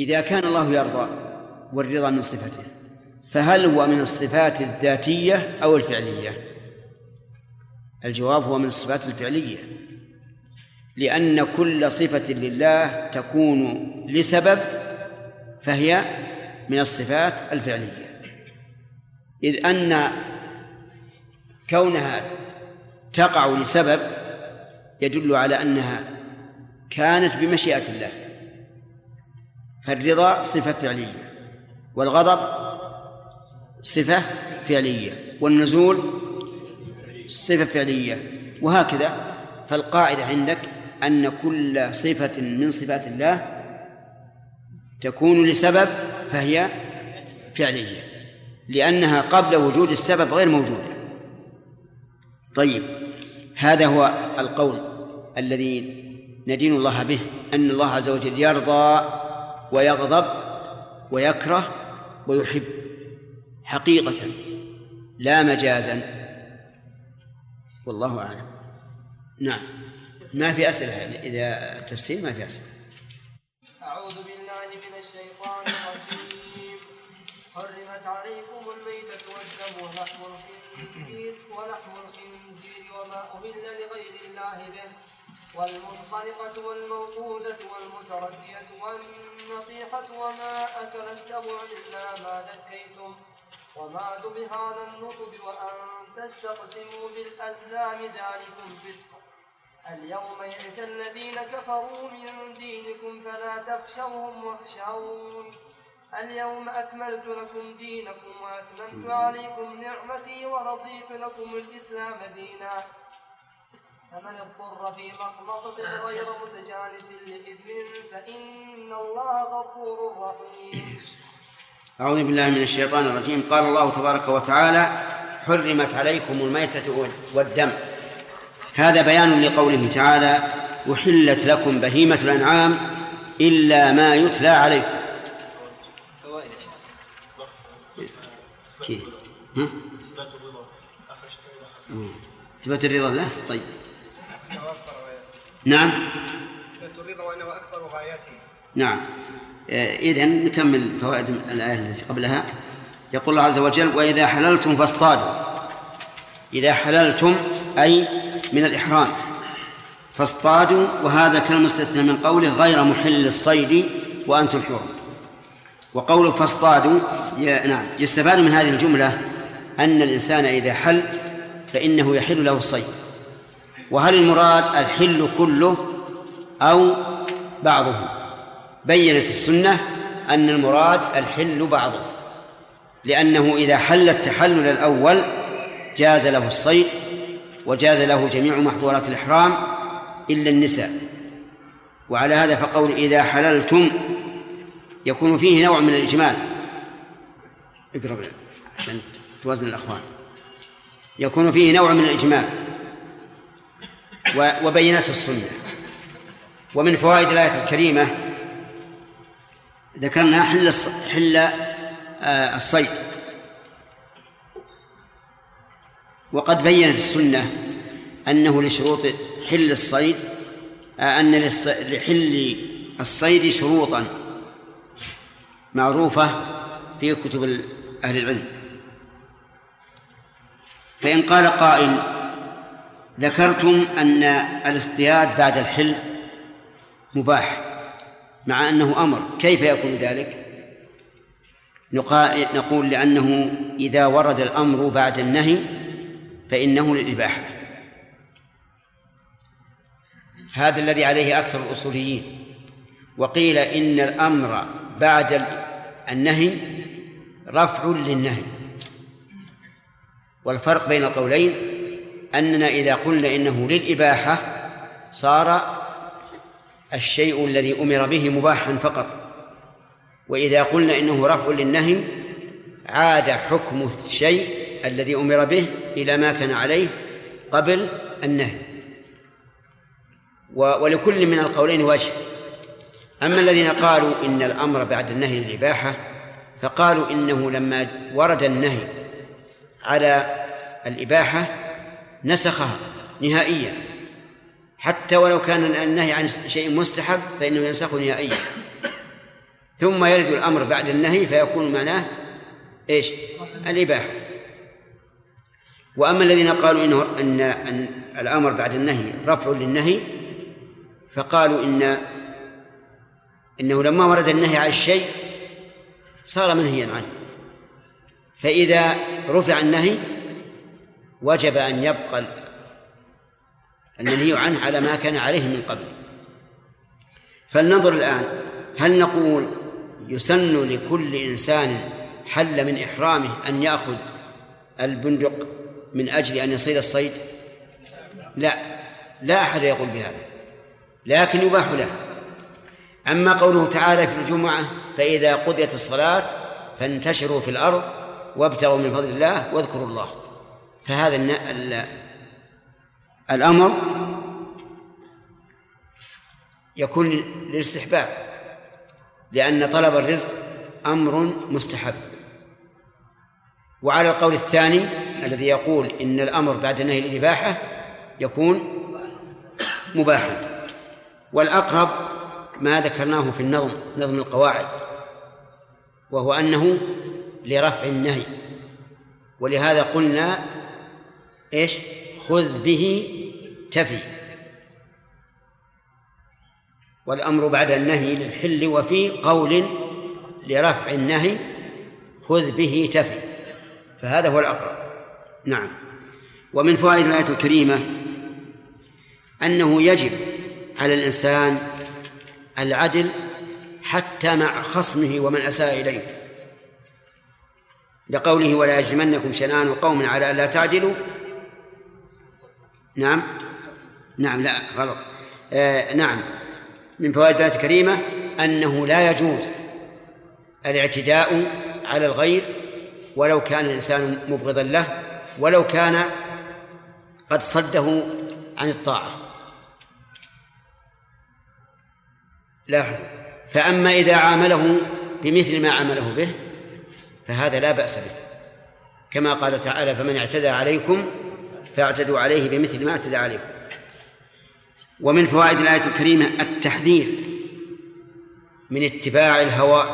إذا كان الله يرضى والرضا من صفته فهل هو من الصفات الذاتية أو الفعلية؟ الجواب هو من الصفات الفعلية لأن كل صفة لله تكون لسبب فهي من الصفات الفعلية. إذ أن كونها تقع لسبب يدل على أنها كانت بمشيئة الله. فالرضا صفة فعلية والغضب صفة فعلية والنزول صفة فعلية وهكذا. فالقاعدة عندك أن كل صفة من صفات الله تكون لسبب فهي فعلية لأنها قبل وجود السبب غير موجودة. طيب هذا هو القول الذي ندين الله به أن الله عز وجل يرضى ويغضب ويكره ويحب. حقيقة لا مجازا. والله أعلم. نعم. ما في أسئلة يعني إذا تفسير ما في أسئلة. أعوذ بالله من الشيطان الرجيم. حرمت عليكم الميتة والدم ولحم الخنزير ولحم الخنزير وما أهل لغير الله به. والمنخنقة والموقوذة والمتردية والنطيحة وما أكل السبع إلا ما ذكيتم وما ذبح على النصب وأن تستقسموا بالأزلام ذلكم فسق. اليوم يئس الذين كفروا من دينكم فلا تخشوهم واخشون. اليوم أكملت لكم دينكم وأتممت عليكم نعمتي ورضيت لكم الإسلام دينا. فمن اضطر في مخلصة غير متجانف لإثم فإن الله غفور رحيم. أعوذ بالله من الشيطان الرجيم. قال الله تبارك وتعالى حرمت عليكم الميتة والدم. هذا بيان لقوله تعالى أحلت لكم بهيمة الأنعام إلا ما يتلى عليكم. كيف؟ ها؟ إثبات الرضا له؟ طيب. نعم. الرضا وأنه أكبر غاياته نعم. إذا نكمل فوائد الآية التي قبلها. يقول الله عز وجل وإذا حللتم فاصطادوا. إذا حللتم أي من الإحرام. فاصطادوا وهذا كالمستثنى من قوله غير محل الصيد وأنتم حرم. وقوله فاصطادوا نعم يستفاد من هذه الجملة أن الإنسان إذا حل فإنه يحل له الصيد. وهل المراد الحل كله أو بعضه؟ بينت السنة أن المراد الحل بعضه لأنه إذا حل التحلل الأول جاز له الصيد وجاز له جميع محظورات الإحرام إلا النساء. وعلى هذا فقول إذا حللتم يكون فيه نوع من الإجمال. اقرب عشان توازن الأخوان. يكون فيه نوع من الإجمال. وبينته السنة. ومن فوائد الآية الكريمة ذكرنا حل حل آه، الصيد. وقد بينت السنة أنه لشروط حل الصيد آه، أن لحل الصيد شروطا معروفة في كتب أهل العلم. فإن قال قائل ذكرتم أن الاصطياد بعد الحل مباح مع أنه أمر. كيف يكون ذلك؟ نقول لأنه إذا ورد الأمر بعد النهي فإنه للإباحة. هذا الذي عليه أكثر الأصوليين. وقيل إن الأمر بعد النهي رفع للنهي. والفرق بين القولين أننا إذا قلنا إنه للإباحة صار الشيء الذي أمر به مباحا فقط. وإذا قلنا إنه رفع للنهي عاد حكم الشيء الذي أمر به إلى ما كان عليه قبل النهي. ولكل من القولين وجه. أما الذين قالوا إن الأمر بعد النهي للإباحة فقالوا إنه لما ورد النهي على الإباحة نسخها نهائيا. حتى ولو كان النهي عن شيء مستحب فإنه ينسخه نهائيا. ثم يرد الأمر بعد النهي فيكون معناه إيش؟ الإباحة. وأما الذين قالوا إنه أن, أن الأمر بعد النهي رفع للنهي فقالوا إن إنه لما ورد النهي عن الشيء صار منهيا عنه. فإذا رفع النهي وجب أن يبقى المنهي عنه على ما كان عليه من قبل. فلننظر الآن هل نقول يسن لكل إنسان حل من إحرامه أن يأخذ البندق من أجل أن يصيد الصيد؟ لا لا أحد يقول بهذا لكن يباح له. أما قوله تعالى في الجمعة فإذا قضيت الصلاة فانتشروا في الأرض وابتغوا من فضل الله واذكروا الله. فهذا الأمر يكون للاستحباب لأن طلب الرزق أمر مستحب. وعلى القول الثاني الذي يقول إن الأمر بعد النهي للإباحة يكون مباحا. والأقرب ما ذكرناه في النظم نظم القواعد وهو أنه لرفع النهي. ولهذا قلنا إيش؟ خذ به تفي. والأمر بعد النهي للحل وفي قول لرفع النهي خذ به تفي. فهذا هو الأقرب. نعم. ومن فوائد الآية الكريمة أنه يجب على الإنسان العدل حتى مع خصمه ومن أساء إليه. لقوله ولا يجرمنكم شنآن قوم على ألا تعدلوا نعم؟ نعم لا غلط. آه نعم. من فوائد الآية الكريمة أنه لا يجوز الاعتداء على الغير ولو كان الإنسان مبغضا له ولو كان قد صده عن الطاعة. لاحظ فأما إذا عامله بمثل ما عمله به فهذا لا بأس به. كما قال تعالى فمن اعتدى عليكم فاعتدوا عليه بمثل ما اعتدى عليكم ومن فوائد الآية الكريمة التحذير من اتباع الهوى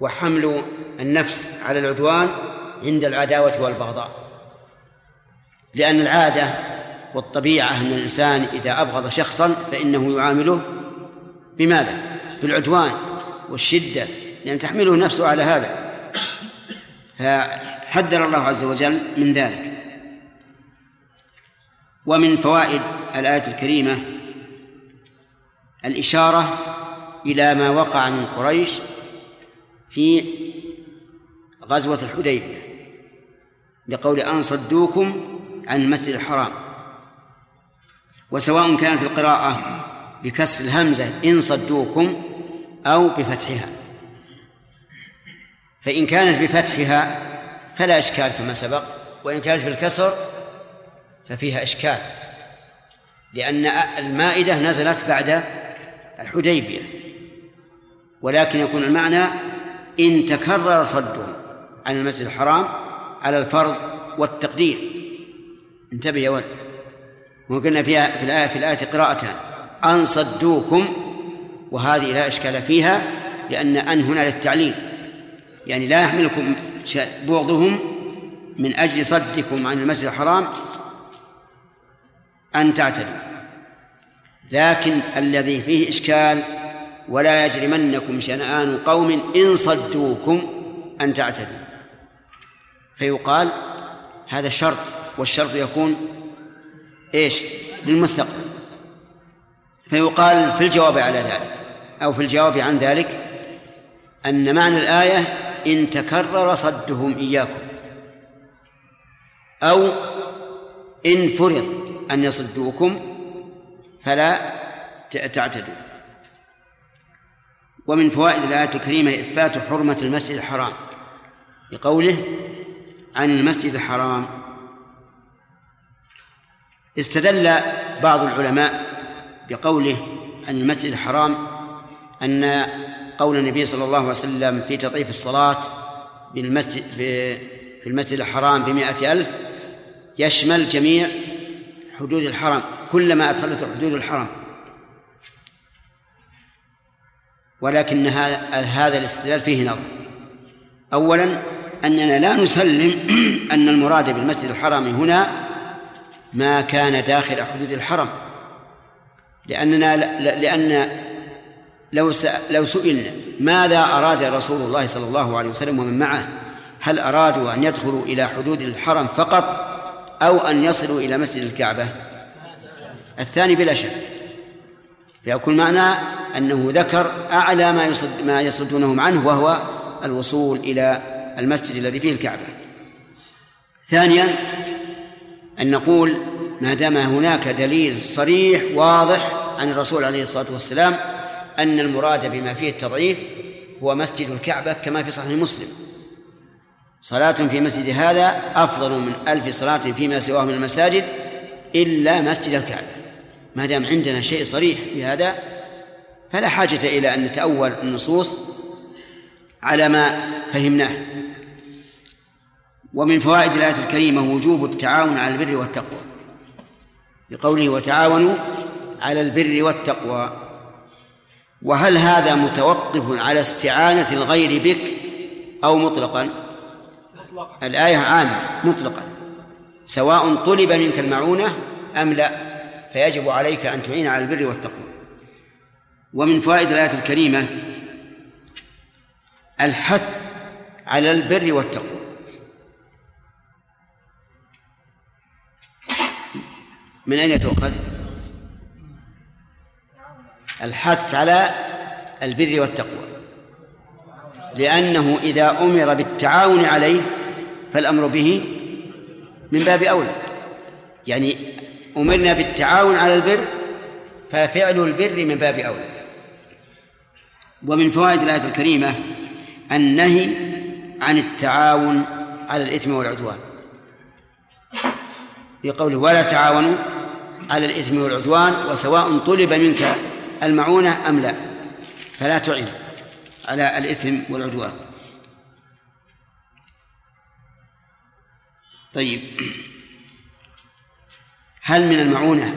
وحمل النفس على العدوان عند العداوة والبغضاء. لأن العادة والطبيعة أن الإنسان إذا أبغض شخصا فإنه يعامله بماذا؟ بالعدوان والشدة لأن تحمله نفسه على هذا. فحذر الله عز وجل من ذلك. ومن فوائد الآية الكريمة الإشارة إلى ما وقع من قريش في غزوة الحديبية لقول أن صدوكم عن المسجد الحرام. وسواء كانت القراءة بكسر الهمزة إن صدوكم أو بفتحها. فإن كانت بفتحها فلا إشكال كما سبق وإن كانت بالكسر ففيها إشكال لأن المائدة نزلت بعد الحديبية ولكن يكون المعنى إن تكرر صدهم عن المسجد الحرام على الفرض والتقدير. انتبه يا ولد وقلنا فيها في الآية في الآية قراءتان أن صدوكم وهذه لا إشكال فيها لأن أن هنا للتعليل يعني لا يحملكم بغضهم من أجل صدكم عن المسجد الحرام أن تعتدوا. لكن الذي فيه إشكال ولا يجرمنكم شنآن قوم إن صدوكم أن تعتدوا. فيقال هذا شرط والشرط يكون إيش؟ للمستقبل. فيقال في الجواب على ذلك أو في الجواب عن ذلك أن معنى الآية إن تكرر صدهم إياكم. أو إن فرض أن يصدوكم فلا تعتدوا. ومن فوائد الآية الكريمة إثبات حرمة المسجد الحرام لقوله عن المسجد الحرام استدل بعض العلماء بقوله عن المسجد الحرام أن قول النبي صلى الله عليه وسلم في تطيف الصلاة بالمسجد في المسجد الحرام بمائة ألف يشمل جميع حدود الحرم كلما أدخلته حدود الحرم. ولكن هذا الاستدلال فيه نظر. أولا أننا لا نسلم أن المراد بالمسجد الحرام هنا ما كان داخل حدود الحرم لأننا لأن لو لو سئلنا ماذا أراد رسول الله صلى الله عليه وسلم ومن معه؟ هل أرادوا أن يدخلوا إلى حدود الحرم فقط أو أن يصلوا إلى مسجد الكعبة؟ الثاني بلا شك. فيكون معنى أنه ذكر أعلى ما يصد ما يصدونهم عنه وهو الوصول إلى المسجد الذي فيه الكعبة. ثانيا أن نقول ما دام هناك دليل صريح واضح عن الرسول عليه الصلاة والسلام أن المراد بما فيه التضعيف هو مسجد الكعبة كما في صحيح مسلم. صلاة في مسجد هذا أفضل من ألف صلاة فيما سواه من المساجد إلا مسجد الكعبة. ما دام عندنا شيء صريح في هذا فلا حاجة إلى أن نتأول النصوص على ما فهمناه. ومن فوائد الآية الكريمة وجوب التعاون على البر والتقوى. لقوله وتعاونوا على البر والتقوى. وهل هذا متوقف على استعانة الغير بك أو مطلقا؟ مطلقا الآية عامة مطلقا. سواء طلب منك المعونة أم لا فيجب عليك أن تعين على البر والتقوى. ومن فوائد الآية الكريمة الحث على البر والتقوى. من أين تؤخذ؟ الحث على البر والتقوى. لأنه إذا أمر بالتعاون عليه فالأمر به من باب أولى. يعني أمرنا بالتعاون على البر ففعل البر من باب أولى. ومن فوائد الآية الكريمة النهي عن التعاون على الإثم والعدوان. بقوله ولا تعاونوا على الإثم والعدوان وسواء طلب منك المعونة أم لا؟ فلا تعن على الإثم والعدوان. طيب. هل من المعونة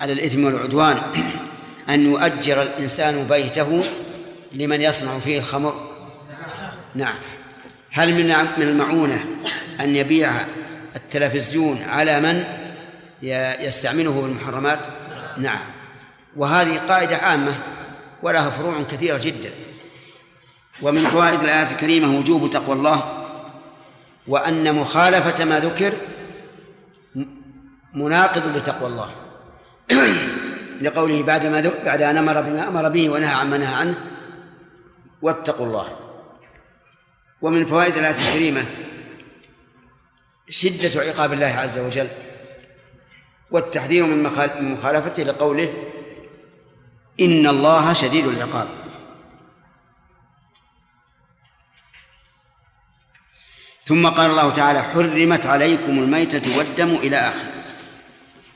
على الإثم والعدوان أن يؤجر الإنسان بيته لمن يصنع فيه الخمر؟ نعم. هل من من المعونة أن يبيع التلفزيون على من يستعمله بالمحرمات نعم. وهذه قاعدة عامة ولها فروع كثيرة جدا. ومن فوائد الآية الكريمة وجوب تقوى الله وأن مخالفة ما ذكر مناقض لتقوى الله. لقوله بعد ما بعد أن أمر بما أمر به ونهى عما نهى عنه واتقوا الله. ومن فوائد الآية الكريمة شدة عقاب الله عز وجل والتحذير من مخالفته لقوله إن الله شديد العقاب. ثم قال الله تعالى حرمت عليكم الميتة والدم إلى آخره.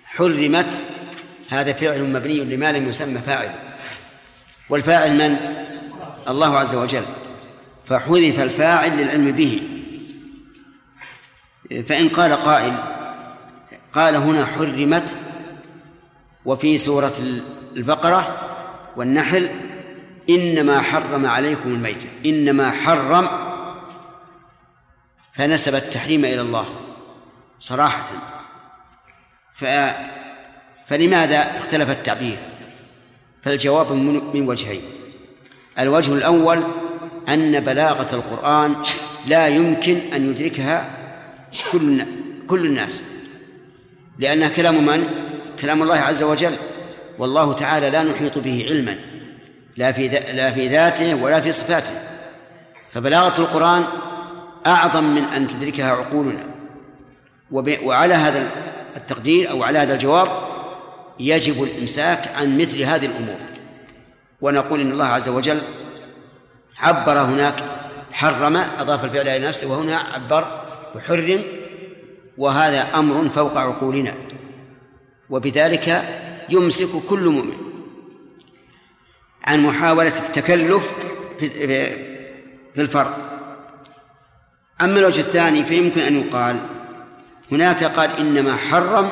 حرمت هذا فعل مبني لما لم يسمى فاعل. والفاعل من؟ الله عز وجل. فحذف الفاعل للعلم به. فإن قال قائل قال هنا حرمت وفي سورة البقرة والنحل إنما حرم عليكم الميتة إنما حرم فنسب التحريم إلى الله صراحة. ف فلماذا اختلف التعبير؟ فالجواب من وجهين. الوجه الأول أن بلاغة القرآن لا يمكن أن يدركها كل كل الناس لأنها كلام من؟ كلام الله عز وجل. والله تعالى لا نحيط به علما لا في لا في ذاته ولا في صفاته. فبلاغة القرآن أعظم من أن تدركها عقولنا. وعلى هذا التقدير أو على هذا الجواب يجب الإمساك عن مثل هذه الأمور. ونقول إن الله عز وجل عبر هناك حرم أضاف الفعل إلى نفسه وهنا عبر وحرم وهذا أمر فوق عقولنا. وبذلك يمسك كل مؤمن. عن محاولة التكلف في الفرض. أما الوجه الثاني فيمكن أن يقال هناك قال إنما حرم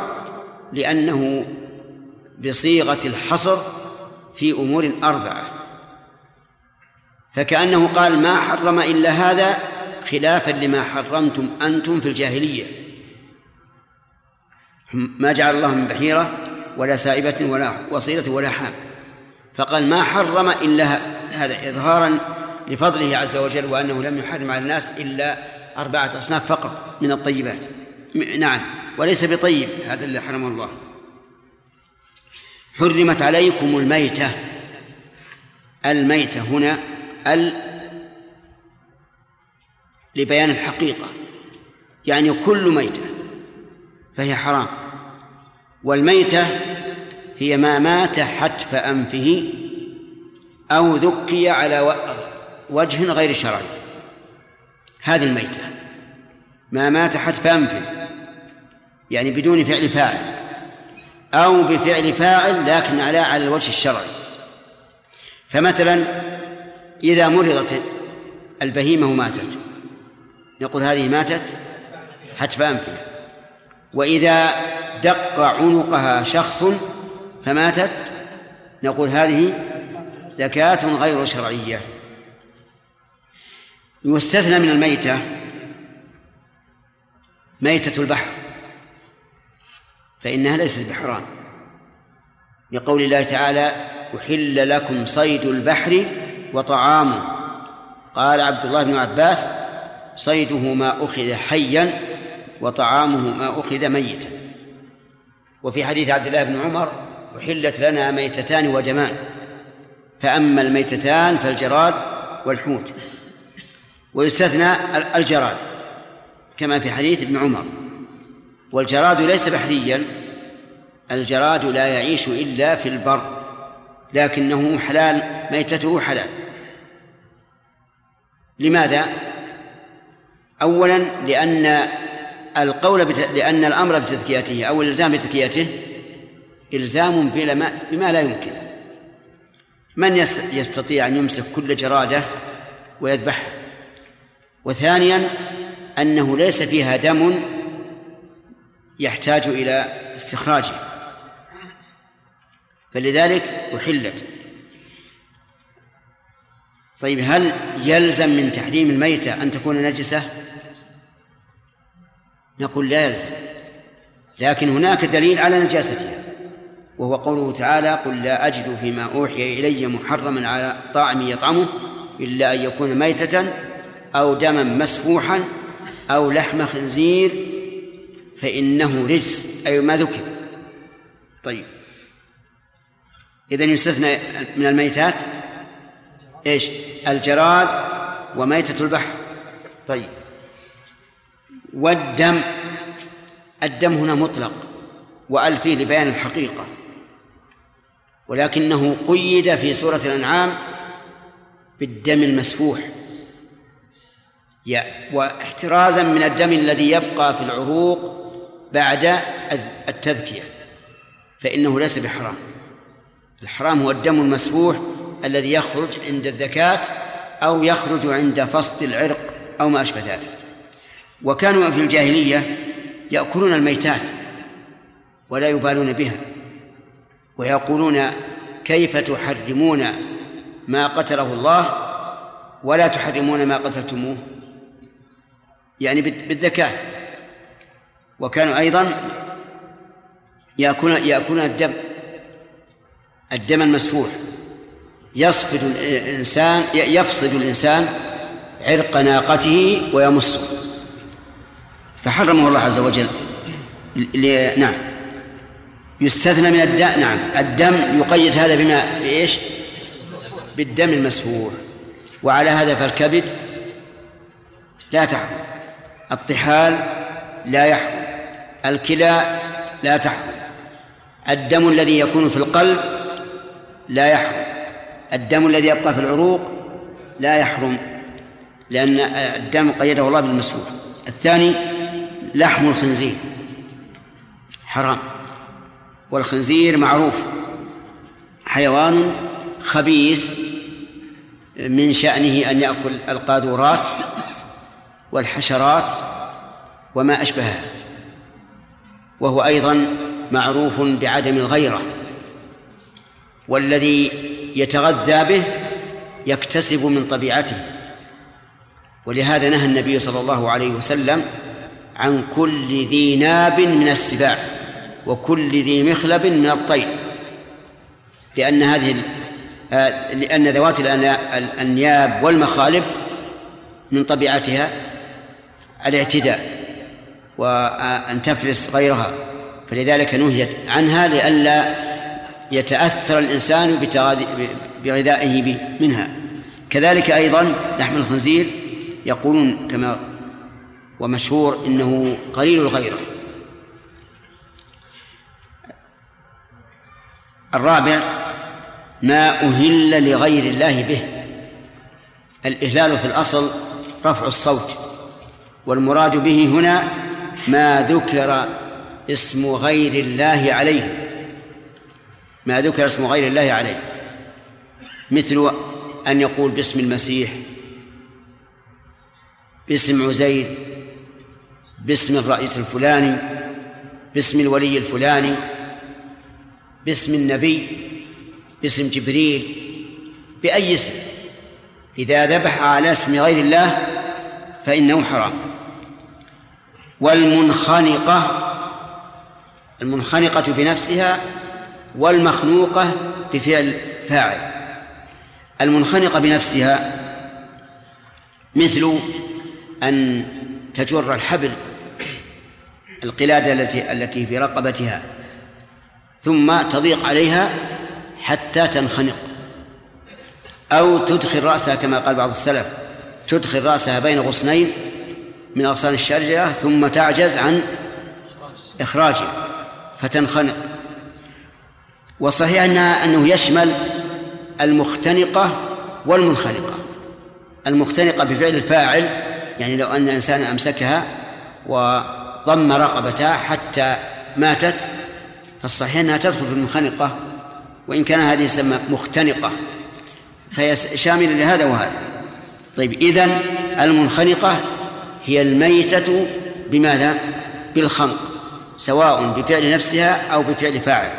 لأنه بصيغة الحصر في أمور أربعة. فكأنه قال ما حرم إلا هذا خلافا لما حرمتم أنتم في الجاهلية. ما جعل الله من بحيرة؟ ولا سائبة ولا وصيلة ولا حام. فقال ما حرم إلا هذا إظهارا لفضله عز وجل وأنه لم يحرم على الناس إلا أربعة أصناف فقط من الطيبات. نعم وليس بطيب هذا اللي حرمه الله. حرمت عليكم الميتة. الميتة هنا ال لبيان الحقيقة. يعني كل ميتة فهي حرام. والميتة هي ما مات حتف أنفه أو ذكي على وجه غير شرعي. هذه الميتة. ما مات حتف أنفه. يعني بدون فعل فاعل. أو بفعل فاعل لكن على على الوجه الشرعي. فمثلا إذا مرضت البهيمة وماتت. نقول هذه ماتت حتف أنفها وإذا دق عنقها شخص فماتت نقول هذه زكاة غير شرعية. يستثنى من الميتة ميتة البحر فإنها ليست بحرام. لقول الله تعالى أحل لكم صيد البحر وطعامه. قال عبد الله بن عباس صيده ما أخذ حيا وطعامه ما أخذ ميتا. وفي حديث عبد الله بن عمر أحلت لنا ميتتان ودمان فأما الميتتان فالجراد والحوت ويستثنى الجراد كما في حديث ابن عمر والجراد ليس بحريا الجراد لا يعيش إلا في البر لكنه حلال ميتته حلال لماذا؟ أولا لأن القول بت... لأن الأمر بتذكيته أو الإلزام بتذكيته إلزام بما, بما لا يمكن. من يستطيع أن يمسك كل جرادة ويذبحها وثانيا أنه ليس فيها دم يحتاج إلى استخراجه. فلذلك أحلت. طيب هل يلزم من تحريم الميتة أن تكون نجسة؟ نقول لا يلزم. لكن هناك دليل على نجاستها وهو قوله تعالى قل لا أجد فيما أوحي إلي محرما على طاعم يطعمه إلا أن يكون ميتة أو دما مسفوحا أو لحم خنزير فإنه رجس. أي ما ذكر. طيب. إذا يستثنى من الميتات إيش؟ الجراد وميتة البحر. طيب. والدم الدم هنا مطلق وأل فيه لبيان الحقيقة ولكنه قيد في سورة الأنعام بالدم المسفوح واحترازا من الدم الذي يبقى في العروق بعد التذكية فإنه ليس بحرام الحرام هو الدم المسفوح الذي يخرج عند الذكاة أو يخرج عند فصل العرق أو ما أشبه ذلك. وكانوا في الجاهلية يأكلون الميتات ولا يبالون بها ويقولون كيف تحرمون ما قتله الله ولا تحرمون ما قتلتموه؟ يعني بالذكاة وكانوا أيضا يأكلون يأكلون الدم الدم المسفوح. يصفد الإنسان يفصد الإنسان عرق ناقته ويمصه. فحرمه الله عز وجل. نعم. يستثنى من الدم نعم. الدم يقيد هذا بما بإيش؟ بالدم المسفوح. وعلى هذا فالكبد لا تحرم. الطحال لا يحرم. الكلى لا تحرم. الدم الذي يكون في القلب لا يحرم. الدم الذي يبقى في العروق لا يحرم لأن الدم قيده الله بالمسفوح. الثاني لحم الخنزير حرام. والخنزير معروف. حيوان خبيث من شأنه أن يأكل القاذورات والحشرات وما أشبهها. وهو أيضا معروف بعدم الغيرة. والذي يتغذى به يكتسب من طبيعته. ولهذا نهى النبي صلى الله عليه وسلم عن كل ذي ناب من السباع وكل ذي مخلب من الطير. لأن هذه آه، لأن ذوات الأنياب والمخالب من طبيعتها الاعتداء وأن تفلس غيرها. فلذلك نهيت عنها لئلا يتأثر الإنسان بغذائه منها. كذلك أيضا لحم الخنزير يقولون كما ومشهور إنه قليل الغيرة. الرابع ما أهل لغير الله به. الإهلال في الأصل رفع الصوت والمراد به هنا ما ذكر اسم غير الله عليه. ما ذكر اسم غير الله عليه. مثل أن يقول باسم المسيح باسم عزير باسم الرئيس الفلاني باسم الولي الفلاني باسم النبي باسم جبريل بأي اسم. إذا ذبح على اسم غير الله فإنه حرام. والمنخنقة المنخنقة بنفسها والمخنوقة بفعل فاعل. المنخنقة بنفسها مثل أن تجر الحبل القلادة التي التي في رقبتها ثم تضيق عليها حتى تنخنق أو تدخل رأسها كما قال بعض السلف تدخل رأسها بين غصنين من أغصان الشجرة ثم تعجز عن إخراجه فتنخنق. والصحيح أنه يشمل المختنقة والمنخنقة. المختنقة بفعل الفاعل يعني لو أن إنسان أمسكها وضم رقبتها حتى ماتت فالصحيح أنها تدخل في المنخنقة وإن كان هذه يسمى مختنقة. فهي شاملة لهذا وهذا. طيب إذن المنخنقة هي الميتة بماذا؟ بالخنق سواء بفعل نفسها أو بفعل فاعل.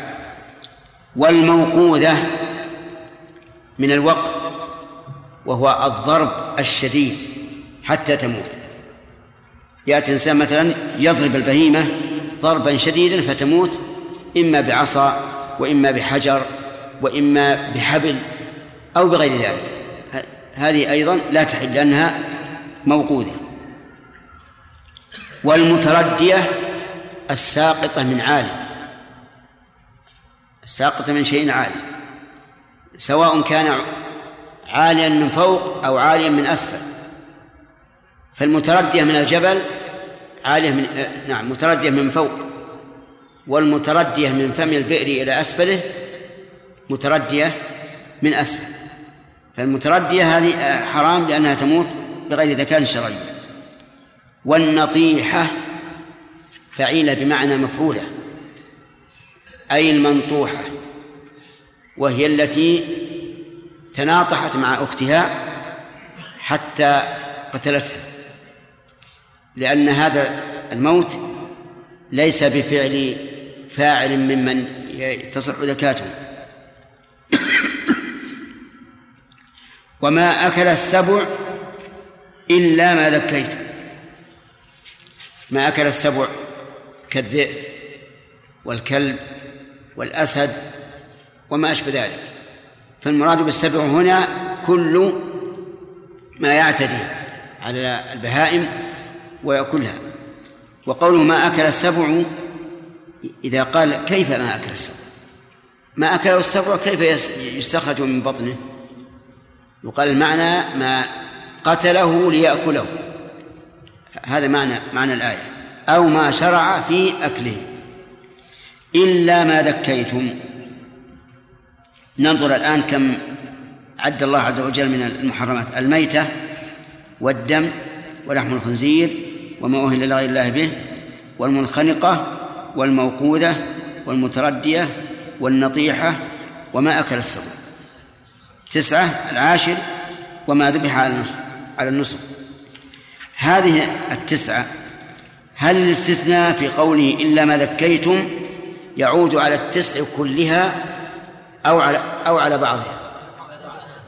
والموقوذة من الوقت وهو الضرب الشديد حتى تموت. يأتي إنسان مثلا يضرب البهيمة ضربا شديدا فتموت إما بعصا وإما بحجر وإما بحبل أو بغير ذلك. هذه أيضا لا تحل لأنها موقوذة. والمتردية الساقطة من عالي الساقطة من شيء عالي. سواء كان عاليا من فوق أو عاليا من أسفل. فالمتردية من الجبل عالية من نعم متردية من فوق والمتردية من فم البئر إلى أسفله متردية من أسفل. فالمتردية هذه حرام لأنها تموت بغير ذكاء شرعي. والنطيحة فعيلة بمعنى مفعولة أي المنطوحة وهي التي تناطحت مع أختها حتى قتلتها. لأن هذا الموت ليس بفعل فاعل ممن تصح ذكاته وما أكل السبع إلا ما ذكيت. ما أكل السبع كالذئب والكلب والأسد وما أشبه ذلك. فالمراد بالسبع هنا كل ما يعتدي على البهائم ويأكلها. وقوله ما أكل السبع إذا قال كيف ما أكل السبع؟ ما أكله السبع كيف يستخرج من بطنه؟ يقال المعنى ما قتله ليأكله. هذا معنى معنى الآية. أو ما شرع في أكله. إلا ما ذكيتم. ننظر الآن كم عد الله عز وجل من المحرمات. الميتة والدم ولحم الخنزير وما أهل لغير الله به والمنخنقة والموقوذة والمتردية والنطيحة وما أكل السبع. تسعة العاشر وما ذبح على النصف على النصف. هذه التسعة هل الاستثناء في قوله إلا ما ذكيتم يعود على التسع كلها أو على أو على بعضها؟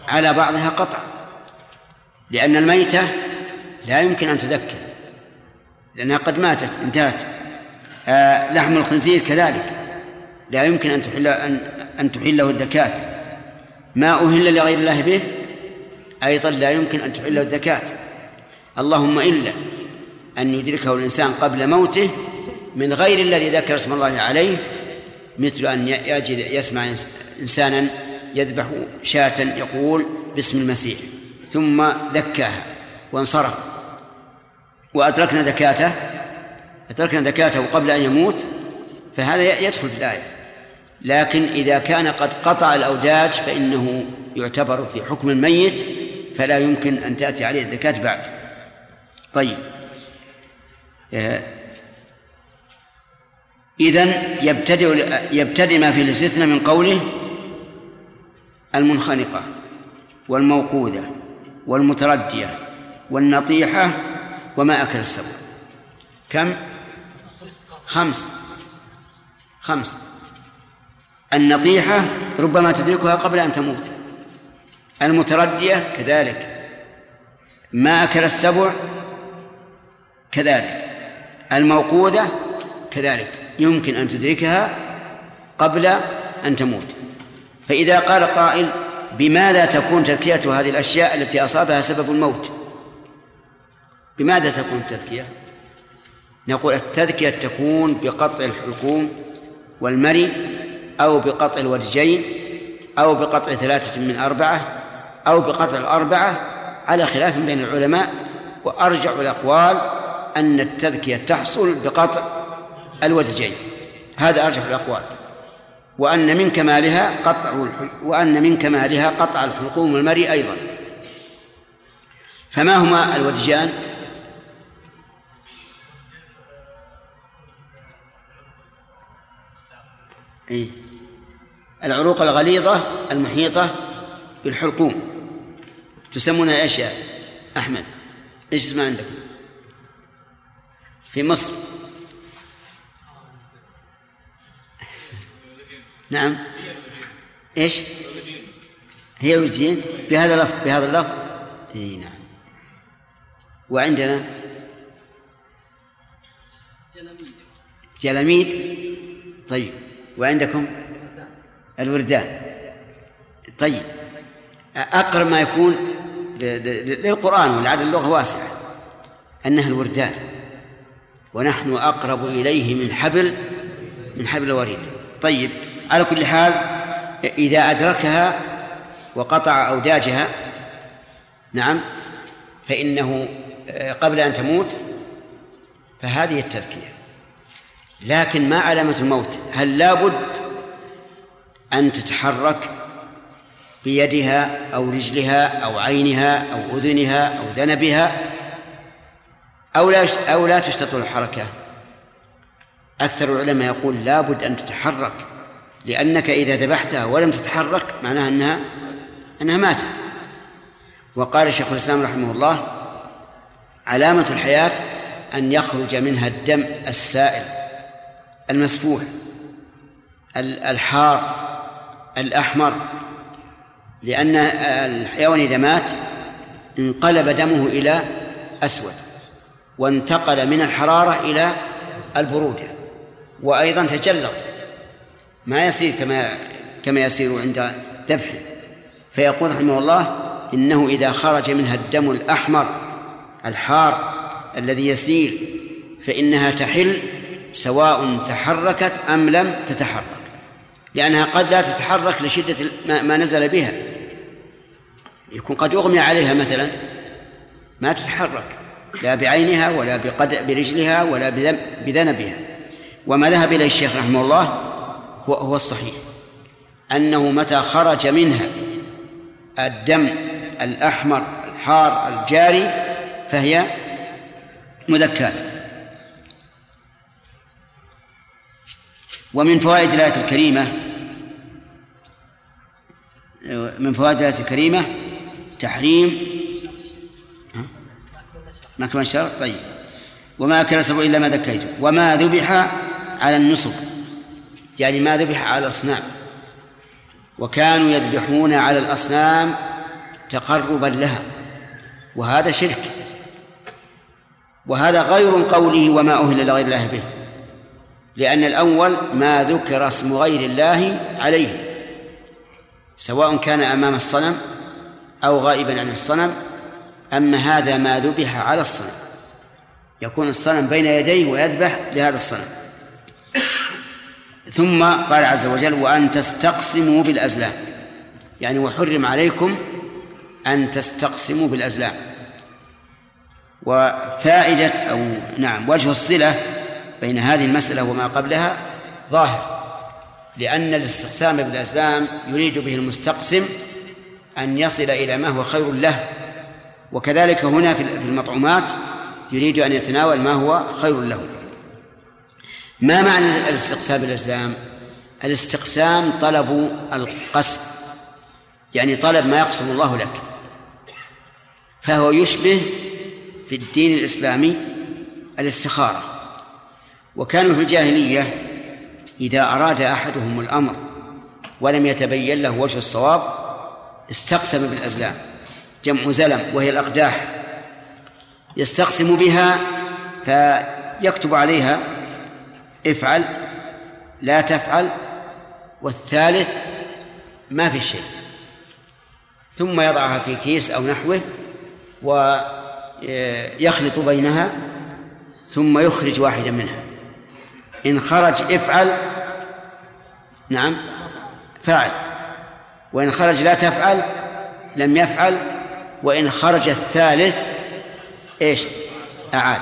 على بعضها قطع لأن الميتة لا يمكن أن تذكر. لأنها قد ماتت انتهت. آه لحم الخنزير كذلك. لا يمكن أن تحل أن أن تحله الذكاة ما أهل لغير الله به؟ أيضا لا يمكن أن تحله الذكاة اللهم إلا أن يدركه الإنسان قبل موته من غير الذي ذكر اسم الله عليه مثل أن يجد يسمع إنسانا يذبح شاة يقول باسم المسيح ثم ذكاها وانصرف. وأدركنا ذكاته أدركنا ذكاته قبل أن يموت فهذا يدخل في الآية. لكن إذا كان قد قطع الأوداج فإنه يعتبر في حكم الميت فلا يمكن أن تأتي عليه الذكاة بعد. طيب. آه، إذن يبتدئ يبتدئ ما في الاستثناء من قوله المنخنقة والموقودة والمتردية والنطيحة وما أكل السبع. كم؟ خمس. خمس. النطيحة ربما تدركها قبل أن تموت. المتردية كذلك. ما أكل السبع كذلك. الموقودة كذلك. يمكن أن تدركها قبل أن تموت. فإذا قال قائل بماذا تكون تذكية هذه الأشياء التي أصابها سبب الموت؟ بماذا تكون التذكية؟ نقول التذكية تكون بقطع الحلقوم والمري أو بقطع الودجين أو بقطع ثلاثة من أربعة أو بقطع الأربعة على خلاف بين العلماء وأرجع الأقوال أن التذكية تحصل بقطع الودجين هذا أرجح الأقوال. وأن من كمالها قطع وأن من كمالها قطع الحلقوم والمري أيضا. فما هما الودجان؟ إيه؟ العروق الغليظة المحيطة بالحلقوم. تسمونها إيش يا أحمد؟ إيش اسمها عندكم؟ في مصر. نعم. إيش؟ هي الوجين. بهذا اللفظ بهذا اللفظ؟ إي نعم. وعندنا؟ جلميد طيب. وعندكم الوردان. طيب أقرب ما يكون للقرآن ولعد اللغة واسعة أنها الوردان. ونحن أقرب إليه من حبل من حبل الوريد. طيب على كل حال إذا أدركها وقطع أوداجها نعم فإنه آه، قبل أن تموت فهذه التذكية. لكن ما علامة الموت. هل لابد أن تتحرك بيدها أو رجلها أو عينها أو أذنها أو ذنبها أو لا أو لا تشتط الحركة؟ أكثر العلماء يقول لابد أن تتحرك لأنك إذا ذبحتها ولم تتحرك معناها أنها أنها ماتت. وقال شيخ الإسلام رحمه الله علامة الحياة أن يخرج منها الدم السائل. المسفوح الحار الأحمر لأن الحيوان إذا مات انقلب دمه إلى أسود وانتقل من الحرارة إلى البرودة وأيضا تجلط ما يصير كما كما يصير عند ذبحه. فيقول رحمه الله إنه إذا خرج منها الدم الأحمر الحار الذي يسير فإنها تحل سواء تحركت أم لم تتحرك. لأنها قد لا تتحرك لشدة ما نزل بها. يكون قد أغمي عليها مثلا. ما تتحرك. لا بعينها ولا بقد برجلها ولا بذنبها. وما ذهب إليه الشيخ رحمه الله هو, هو الصحيح. أنه متى خرج منها الدم الأحمر الحار الجاري فهي مذكات ومن فوائد الآية الكريمة من فوائد الآية الكريمة تحريم ما كمان شر طيب. وما أكل السبع إلا ما ذكيته وما ذبح على النصب. يعني ما ذبح على الأصنام. وكانوا يذبحون على الأصنام تقربا لها. وهذا شرك. وهذا غير قوله وما أهل لغير الله به. لأن الأول ما ذكر اسم غير الله عليه سواء كان أمام الصنم أو غائبا عن الصنم أما هذا ما ذبح على الصنم. يكون الصنم بين يديه ويذبح لهذا الصنم. ثم قال عز وجل وأن تستقسموا بالأزلام. يعني وحرم عليكم أن تستقسموا بالأزلام. وفائدة أو نعم وجه الصلة بين هذه المسألة وما قبلها ظاهر لأن الاستقسام بالأزلام يريد به المستقسم أن يصل إلى ما هو خير له وكذلك هنا في المطعومات يريد أن يتناول ما هو خير له. ما معنى الاستقسام بالأزلام الاستقسام طلب القسم يعني طلب ما يقسم الله لك فهو يشبه في الدين الإسلامي الاستخارة. وكانوا في الجاهلية إذا أراد أحدهم الأمر ولم يتبين له وجه الصواب استقسم بالأزلام جمع زلم وهي الأقداح يستقسم بها فيكتب عليها افعل لا تفعل والثالث ما في شيء ثم يضعها في كيس أو نحوه ويخلط بينها ثم يخرج واحدا منها. إن خرج افعل. نعم. فعل. وإن خرج لا تفعل لم يفعل. وإن خرج الثالث إيش؟ أعاد.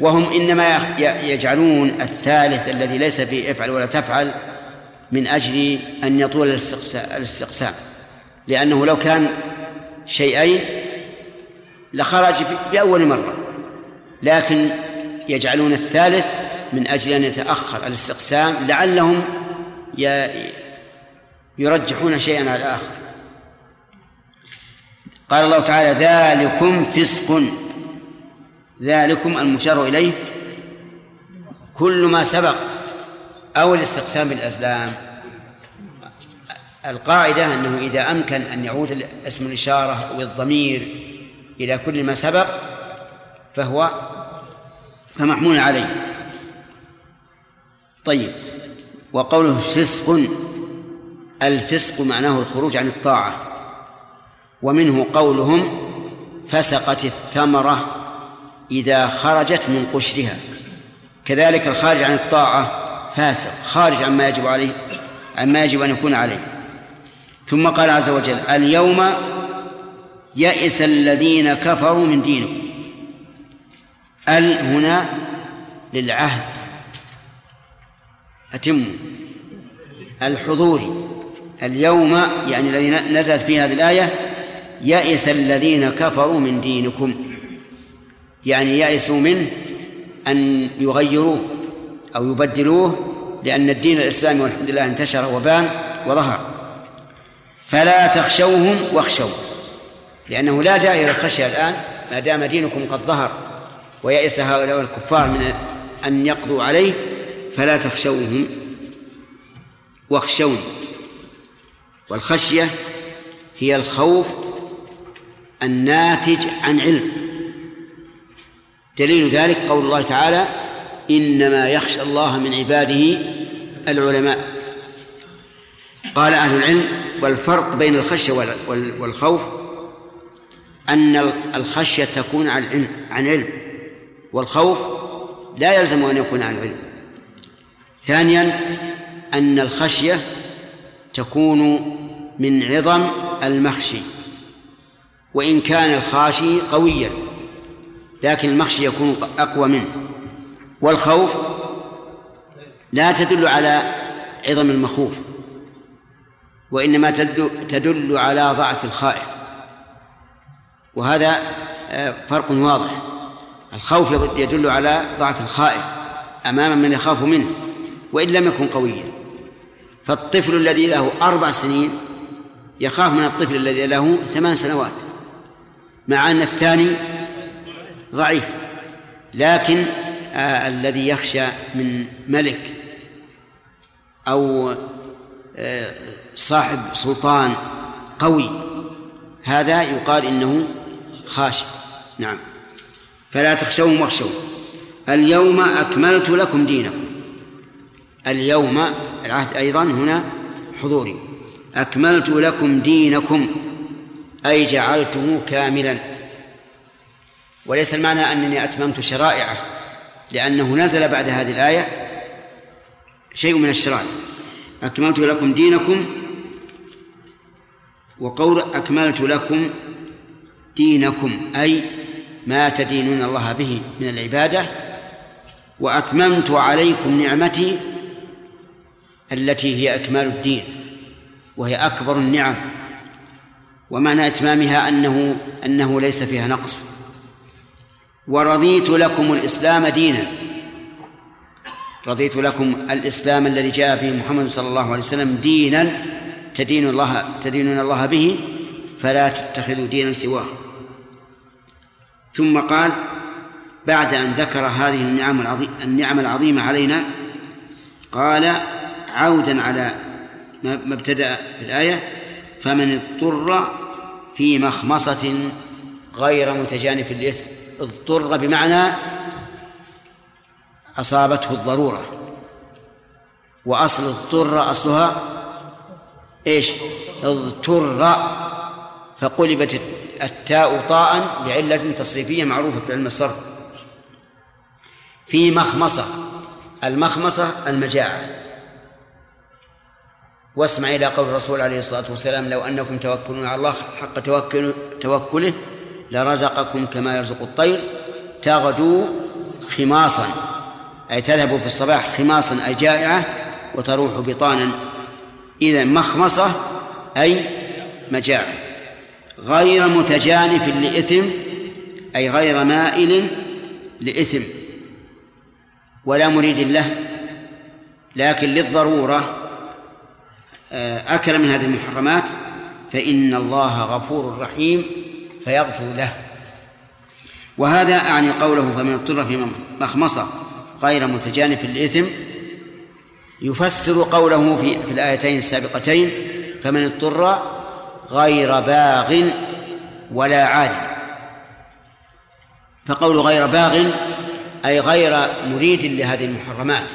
وهم إنما يجعلون الثالث الذي ليس فيه افعل ولا تفعل من أجل أن يطول الاستقسام. لأنه لو كان شيئين لخرج بأول مرة. لكن يجعلون الثالث من أجل أن يتأخر الاستقسام لعلهم يرجحون شيئا على الآخر. قال الله تعالى ذلكم فسق. ذلكم المشار إليه. كل ما سبق أو الاستقسام بالأزلام. القاعدة أنه إذا أمكن أن يعود اسم الإشارة أو الضمير إلى كل ما سبق فهو فمحمول عليه. طيب وقوله فسق الفسق معناه الخروج عن الطاعة ومنه قولهم فسقت الثمرة إذا خرجت من قشرها كذلك الخارج عن الطاعة فاسق خارج عما يجب عليه عما يجب أن يكون عليه. ثم قال عز وجل اليوم يئس الذين كفروا من دينكم ال هنا للعهد. أتم الحضور اليوم يعني الذي نزلت في هذه الآية يئس الذين كفروا من دينكم. يعني يئسوا منه أن يغيروه أو يبدلوه لأن الدين الإسلامي والحمد لله انتشر وبان وظهر. فلا تخشوهم واخشوا لأنه لا داعي للخشية الآن ما دام دينكم قد ظهر ويئس هؤلاء الكفار من أن يقضوا عليه فلا تخشوهم واخشوني والخشية هي الخوف الناتج عن علم. دليل ذلك قول الله تعالى إنما يخشى الله من عباده العلماء. قال أهل العلم والفرق بين الخشية والخوف أن الخشية تكون عن علم عن علم. والخوف لا يلزم أن يكون عن علم ثانيا أن الخشية تكون من عظم المخشي وإن كان الخاشي قويا لكن المخشي يكون أقوى منه. والخوف لا تدل على عظم المخوف وإنما تدل على ضعف الخائف. وهذا آه، فرق واضح. الخوف يدل على ضعف الخائف أمام من يخاف منه. وإن لم يكن قويا. فالطفل الذي له أربع سنين يخاف من الطفل الذي له ثمان سنوات مع أن الثاني ضعيف. لكن آه الذي يخشى من ملك أو آه صاحب سلطان قوي هذا يقال إنه خاشع. نعم. فلا تخشوهم واخشوا اليوم أكملت لكم دينكم. اليوم العهد أيضا هنا حضوري. أكملت لكم دينكم أي جعلته كاملا. وليس المعنى أنني أتممت شرائعه لأنه نزل بعد هذه الآية شيء من الشرائع. أكملت لكم دينكم وقول أكملت لكم دينكم أي ما تدينون الله به من العبادة وأتممت عليكم نعمتي التي هي أكمال الدين وهي أكبر النعم. ومعنى إتمامها أنه أنه ليس فيها نقص. ورضيت لكم الإسلام دينا. رضيت لكم الإسلام الذي جاء به محمد صلى الله عليه وسلم دينا تدين الله تدينون الله به فلا تتخذوا دينا سواه. ثم قال بعد أن ذكر هذه النعم العظيمة النعم العظيمة علينا قال عودا على ما ابتدأ في الآية فمن اضطر في مخمصة غير متجانف للإثم اضطر بمعنى أصابته الضرورة. وأصل اضطر أصلها إيش؟ اضطر فقلبت التاء طاء لعلة تصريفية معروفة في علم الصرف. في مخمصة المخمصة المجاعة. واسمع إلى قول الرسول عليه الصلاة والسلام لو أنكم توكلون على الله حق توكل توكله لرزقكم كما يرزق الطير تغدو خماصا أي تذهب في الصباح خماصا أي جائعة وتروح بطانا. إذا مخمصة أي مجاعة غير متجانف لإثم أي غير مائل لإثم. ولا مريد له لكن للضرورة أكل من هذه المحرمات فإن الله غفور رحيم فيغفر له. وهذا أعني قوله فمن اضطر في مخمصة غير متجانف للإثم يفسر قوله في, في الآيتين السابقتين فمن اضطر غير باغ ولا عاد فقول غير باغ أي غير مريد لهذه المحرمات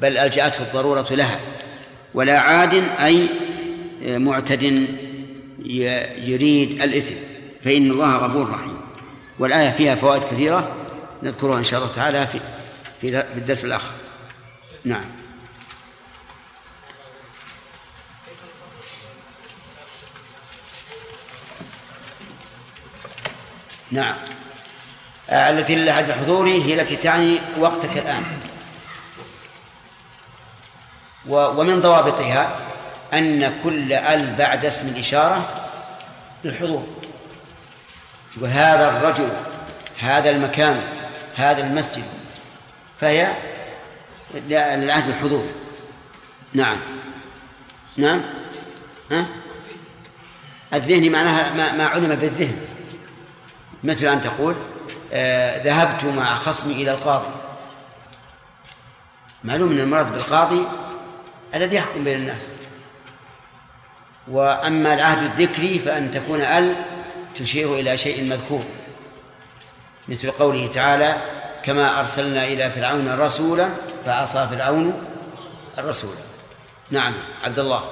بل ألجأته الضرورة لها. ولا عاد أي معتد يريد الإثم فإن الله غفور رحيم. والآية فيها فوائد كثيرة نذكرها إن شاء الله تعالى في في الدرس الآخر. نعم. نعم. التي للعهد الحضوري هي التي تعني وقتك الآن. ومن ضوابطها أن كل أل بعد اسم الإشارة للحضور يقول هذا الرجل هذا المكان هذا المسجد فهي للعهد الحضوري نعم. نعم. ها؟ الذهني معناها ما, ما علم بالذهن. مثل أن تقول آه ذهبت مع خصمي إلى القاضي. معلوم أن المراد بالقاضي الذي يحكم بين الناس. وأما العهد الذكري فأن تكون ال تشير إلى شيء مذكور مثل قوله تعالى كما أرسلنا إلى فرعون رسولا فعصى فرعون الرسول. نعم عبد الله.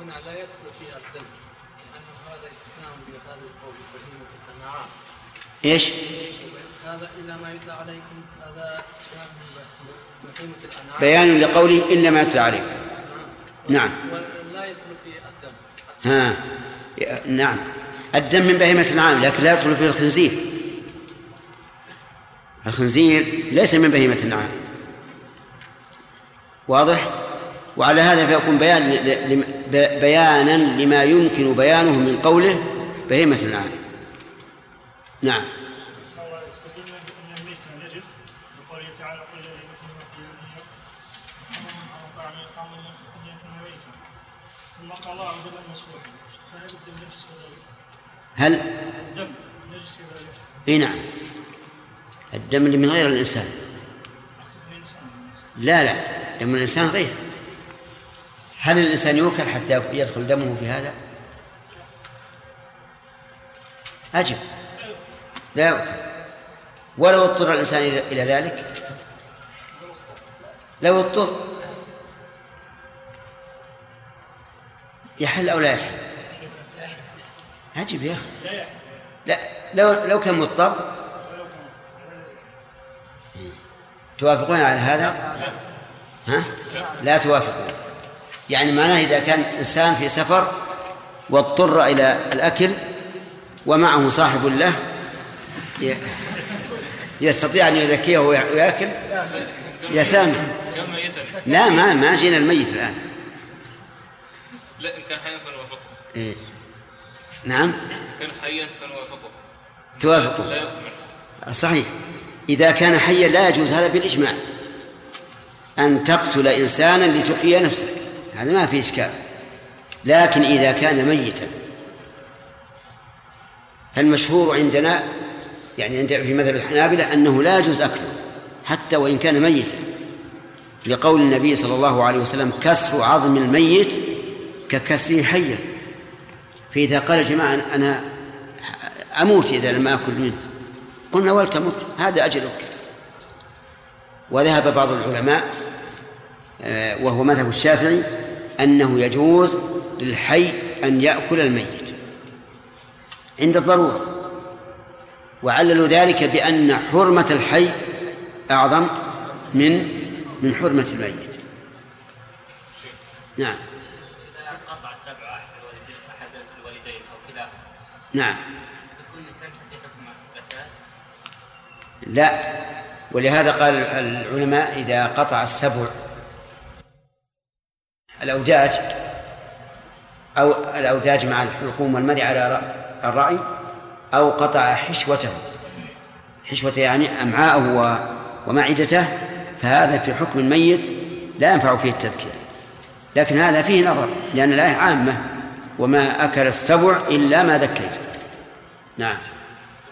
هنا لا يدخل فيها الدم لأنه هذا استثناء بهذا القول بهيمة الأنعام إيش؟ هذا إلا ما يتلى عليكم هذا بهيمة الأنعام. بيان لقوله إلا ما يتلى عليكم. نعم. ولا يدخل فيه الدم. ها. نعم. الدم من بهيمة الأنعام لكن لا يدخل فيه الخنزير. الخنزير ليس من بهيمة الأنعام واضح؟ وعلى هذا فيكون بيان بيانا لما يمكن بيانه من قوله بهيمة الأنعام نعم. هل الدم نجس إي نعم. الدم اللي من غير الإنسان. لا لا دم الإنسان غير. هل الإنسان يوكل حتى يدخل دمه في هذا؟ أجب. لا يوكل. ولو اضطر الإنسان إلى ذلك؟ لو اضطر. يحل أو لا يحل؟ عجب يا أخي. لا لو لو كان مضطر. توافقون على هذا؟ ها؟ لا توافقون. يعني معناه إذا كان إنسان في سفر واضطر إلى الأكل ومعه صاحب له يستطيع أن يذكيه ويأكل؟ يا سامي. لا ما ما جينا الميت الآن. لا إن كان حيا فنوافقه إيه. نعم. كان حيا فنوافقه توافقوا. لا يكمل صحيح. إذا كان حيا لا يجوز هذا بالإجماع. أن تقتل إنسانا لتحيي نفسك. هذا ما في إشكال. لكن إذا كان ميتا. فالمشهور عندنا يعني عند في مذهب الحنابلة أنه لا يجوز أكله حتى وإن كان ميتا. لقول النبي صلى الله عليه وسلم كسر عظم الميت ككسره حيا فإذا قال الجماعة أنا أموت إذا لم أكل منه. قلنا ولتمت هذا أجلك وذهب بعض العلماء آه، وهو مذهب الشافعي أنه يجوز للحي أن يأكل الميت. عند الضرورة. وعللوا ذلك بأن حرمة الحي أعظم من من حرمة الميت. نعم. نعم. لا. ولهذا قال العلماء إذا قطع السبع الأوداج أو الأوداج مع الحلقوم والمري على الرأي أو قطع حشوته. حشوته يعني أمعاءه ومعدته فهذا في حكم الميت لا ينفع فيه التذكير. لكن هذا فيه نظر لأن الآية عامة. وما أكل السبع إلا ما ذكيت. نعم.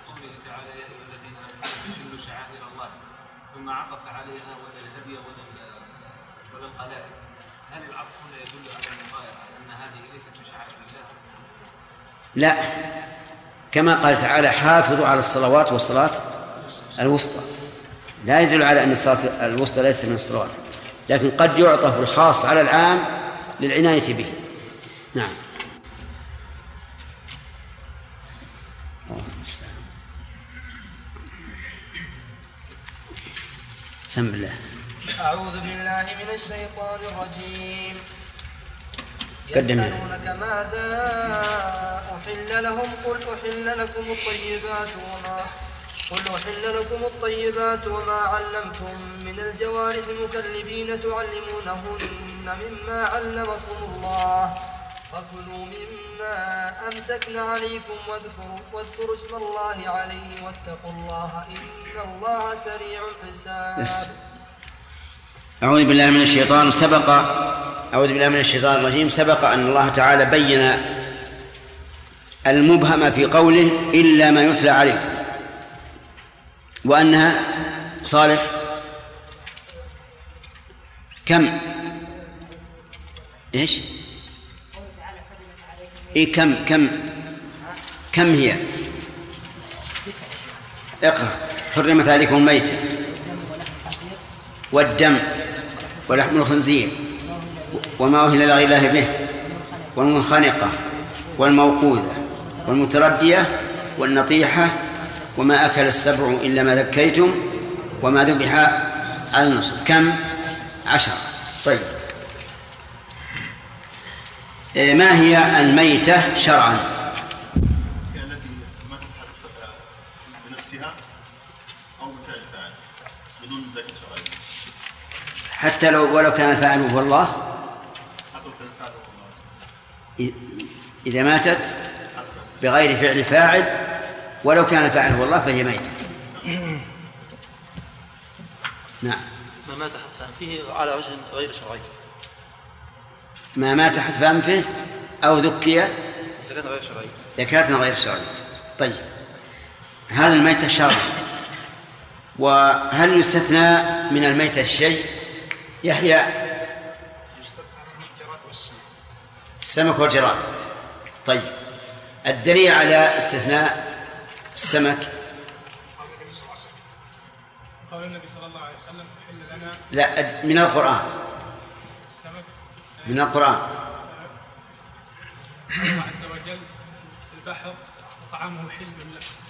وقوله تعالى يا أيها الذين آمنوا شعائر الله ثم عطف عليها ولا الهدي ولا ولا القلائد. هل العطف هنا يدل على المغايره أن هذه ليست من شعائر الله؟ لا. كما قال تعالى حافظوا على الصلوات والصلاة الوسطى. لا يدل على أن الصلاة الوسطى ليست من الصلوات لكن قد يعطف الخاص على العام للعناية به. نعم. سم بالله أعوذ بالله من الشيطان الرجيم. يسألونك ماذا أحل لهم؟ قل أحل لكم الطيبات وما قل أحل لكم الطيبات وما علمتم من الجوارح مكلبين تعلمونهن مما علمكم الله. فكلوا مما أمسكن عليكم واذكروا, واذكروا اسم الله عليه واتقوا الله إن الله سريع الحساب بس. أعوذ بالله من الشيطان سبق أعوذ بالله من الشيطان الرجيم سبق أن الله تعالى بين المبهم في قوله إلا ما يتلى عليكم وأنها صالح كم إيش؟ إيه كم كم كم هي؟ اقرأ. حرمت عليكم الميتة. والدم ولحم الخنزير وما أهل لغير الله به والمنخنقة والموقوذة والمتردية والنطيحة وما أكل السبع إلا ما ذكيتم وما ذبح على النصب. كم؟ عشرة. طيب. ما هي الميتة شرعا؟ هي التي ما تتحدث بنفسها أو بفعل الفاعل بدون شرعي حتى لو ولو كان الفاعل هو الله؟ حتى لو كان الله إذا ماتت بغير فعل فاعل ولو كان الفاعل هو الله فهي ميتة. نعم. ما مات حتى فيه على وجه غير شرعي. ما مات حتف أنفه أو ذكي؟ كان غير شرعي زكاة غير شرعية. طيب. هذا الميتة شرع وهل يستثنى من الميتة الشيء؟ يحيى. السمك والجراد. طيب. الدليل على استثناء السمك؟ قول النبي صلى الله عليه وسلم لا من القرآن. من القرآن. الله عز وجل البحر وطعامه حل لكم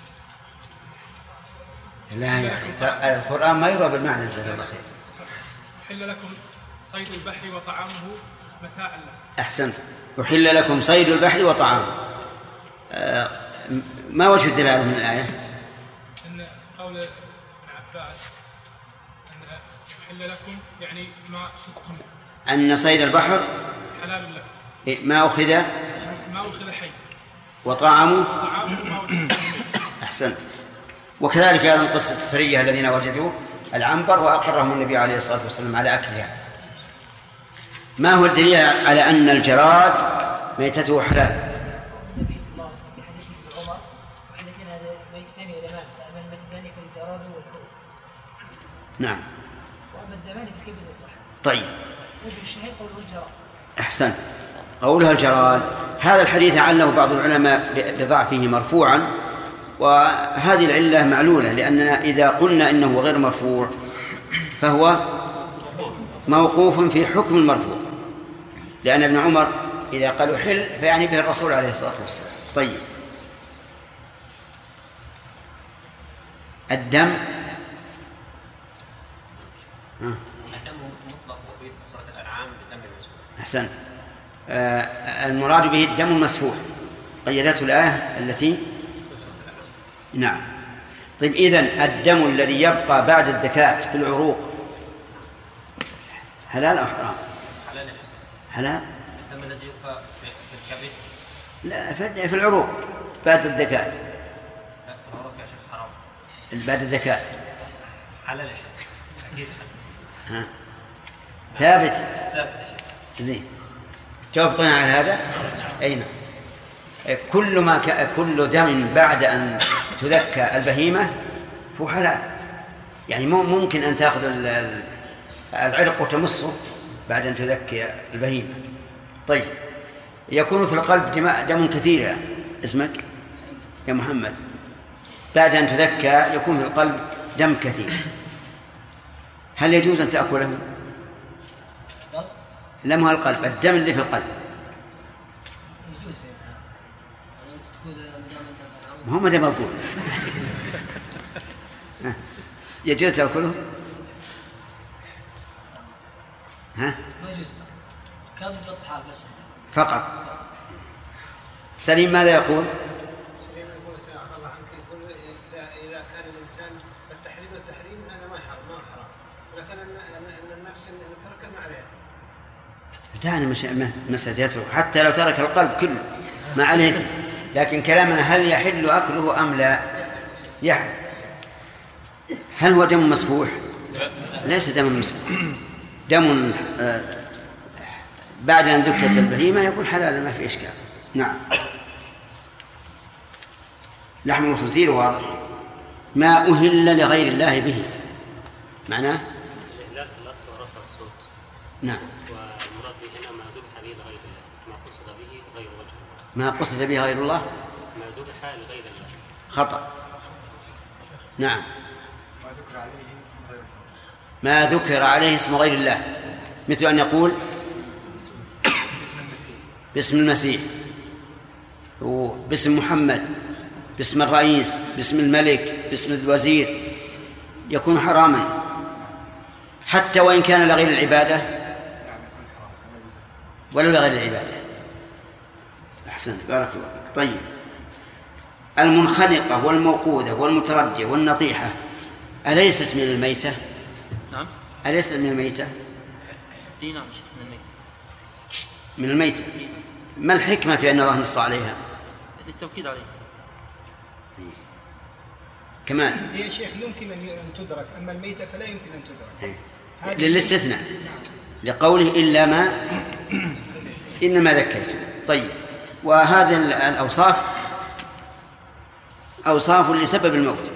لا يا أخي القرآن ما يروى بالمعنى جزاك الله خير حل لكم صيد البحر وطعامه متاعا لكم أحسنت. أحل لكم صيد البحر وطعامه. آه، ما وجه الدلالة من الآية؟ أن قول ابن عباس أن أحل لكم يعني ما صدتم. أن صيد البحر حلال لكم إيه، ما أخذ؟ ما أخذ حي. وطعامه؟ طعامه ما أخذ أحسنت. وكذلك أيضا قصة السرية الذين وجدوا العنبر وأقرهم النبي عليه الصلاة والسلام على أكلها. ما هو الدليل على أن الجراد ميتته حلال؟ النبي صلى الله عليه وسلم في حديث ابن عمر وحديثين هذا ميتتان ودمان فأما الميتتان فالجراد والحوت نعم. طيب. أحسنت قولها الجراد هذا الحديث عله بعض العلماء بضعفه مرفوعا وهذه العلة معلولة لأننا إذا قلنا إنه غير مرفوع فهو موقوف في حكم المرفوع. لأن ابن عمر إذا قالوا حل فيعني به الرسول عليه الصلاة والسلام. طيب. الدم. ها. الدم مطلق وفي سورة الأنعام بدم المسفوح أحسنت آه المراد به الدم المسفوح قيدته الآية التي نعم. طيب إذن الدم الذي يبقى بعد الدكات في العروق حلال أو حرام؟ حلال. حلال؟ الدم الذي يبقى في الكبد؟ لا في العروق بعد الدكات لا في العروق يا شيخ حرام. بعد الدكات حلال يا شيخ. ها؟ ثابت. ثابت يا شيخ. زين. جاوبتنا على هذا؟ أي نعم. كل ما ك... كل دم بعد أن تذكى البهيمة هو حلال. يعني مو ممكن ال- ال- العرق وتمصه بعد أن تذكي البهيمة. طيب. يكون في القلب دماء دم كثير يا اسمك؟ يا محمد. بعد أن تذكى يكون في القلب دم كثير. هل يجوز أن تأكله؟ مو القلب الدم اللي في القلب ما هو أقول ها. يجوز تأكله؟ ها ما يجوز كم يقطع بس فقط سليم ماذا يقول؟ سليم يقول ساعة الله عنك يقول اذا اذا كان الانسان التحريم التحريم هذا ما حرام ما حرام ولكن ان ان إن النفس ان ترك ما عليها مس- مسألة يترك حتى لو ترك القلب كله ما عليه. لكن كلامنا هل يحل أكله أم لا؟ يحل. هل هو دم مسفوح ليس دم مسفوح دم آه، بعد أن دكت البهيمة يكون حلالا ما في إشكال. نعم. لحم الخنزير واضح. ما أهل لغير الله به. معناه؟ نعم والمراد به هنا ما ذبح به لغير الله ما قصد به غير وجه الله ما قصد به غير الله؟ ما ذبح لغير الله. خطأ. نعم. ما ذكر عليه اسم غير الله. مثل أن يقول باسم المسيح. وباسم محمد. باسم الرئيس. باسم الملك. باسم الوزير. يكون حراما. حتى وإن كان لغير العبادة؟ ولا لغير العبادة. أحسنت بارك الله فيك. طيب. المنخنقة والموقودة والمتردية والنطيحة أليست من الميتة؟ نعم. أليست من الميتة؟ إي نعم شيخ من الميت من الميتة؟ ما الحكمة في أن الله نص عليها؟ للتوكيد عليه. كمان هي شيخ يمكن أن أن تدرك. أما الميتة فلا يمكن أن تدرك. هذه- للاستثناء. لقوله إلا ما إنما ذكيت طيب. وهذه الأوصاف أوصاف لسبب الموت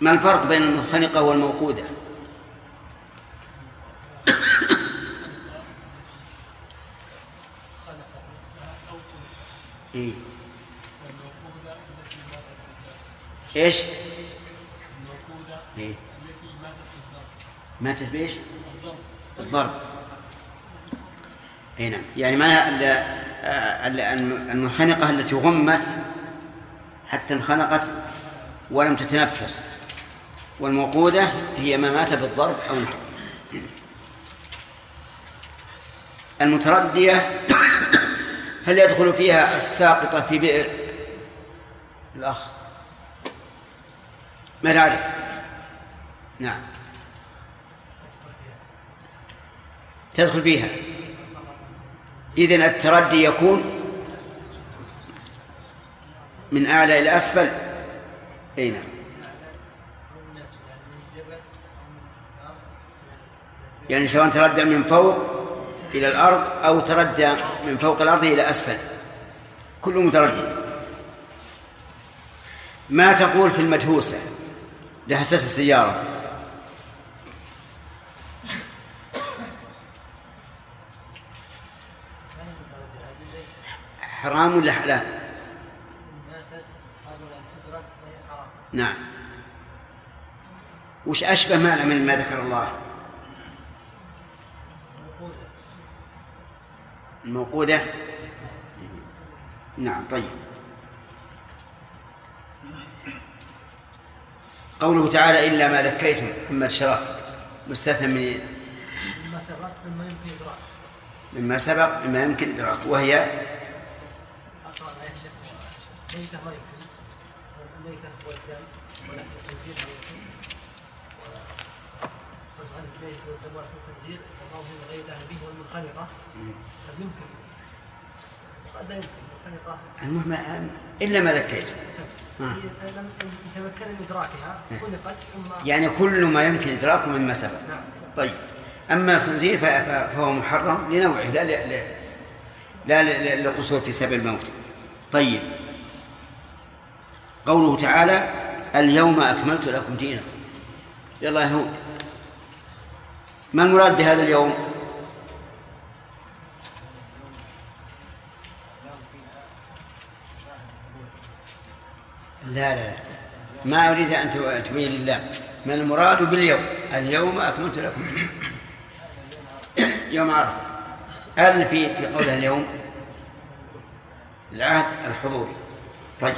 ما الفرق بين المنخنقة والموقودة إيه؟ إيش؟ إيه؟ ماتت بإيش؟ الضرب الضرب اي نعم يعني معناها المنخنقة التي غمت حتى انخنقت ولم تتنفس. والموقودة هي ما مات بالضرب أو نحو. المتردية هل يدخل فيها الساقطة في بئر؟ الأخ. ما تعرف؟ نعم. تدخل فيها. إذن التردي يكون من أعلى إلى أسفل. أي نعم. يعني سواء تردى من فوق إلى الأرض أو تردى من فوق الأرض إلى أسفل. كل متردي. ما تقول في المدهوسة؟ دهست السيارة. حرام ولا حلال؟ نعم. وش أشبه معنى من ما ذكر الله؟ الموقودة نعم طيب. قوله تعالى إلا ما ذكيتم محمد شرف مستثنى من مما سبق مما يمكن إدراك مما سبق مما يمكن إدراكه وهي ميتة ما يمكن الميتة والدم ولحم الخنزير ما يمكن وعن الميتة والدم ولحم الخنزير الله من غير به والمنخنقة قد يمكن. وقد لا يمكن. المنخنقة. المهم إلا ما ذكيتم سبب آه. لم يتمكن من إدراكها خلقت ثم يعني كل ما يمكن إدراكه مما سبق. نعم. طيب. أما الخنزير فهو محرم لنوعه لا لا لا, لا ل- للقصور في سبب الموت. طيب. قوله تعالى اليوم أكملت لكم دينكم. يلا يا هود ما المراد بهذا اليوم؟ لا لا لا. ما أريد أن تبين لله. ما المراد باليوم؟ اليوم أكملت لكم يوم عرفة. هل في في قولها اليوم. العهد الحضوري. طيب.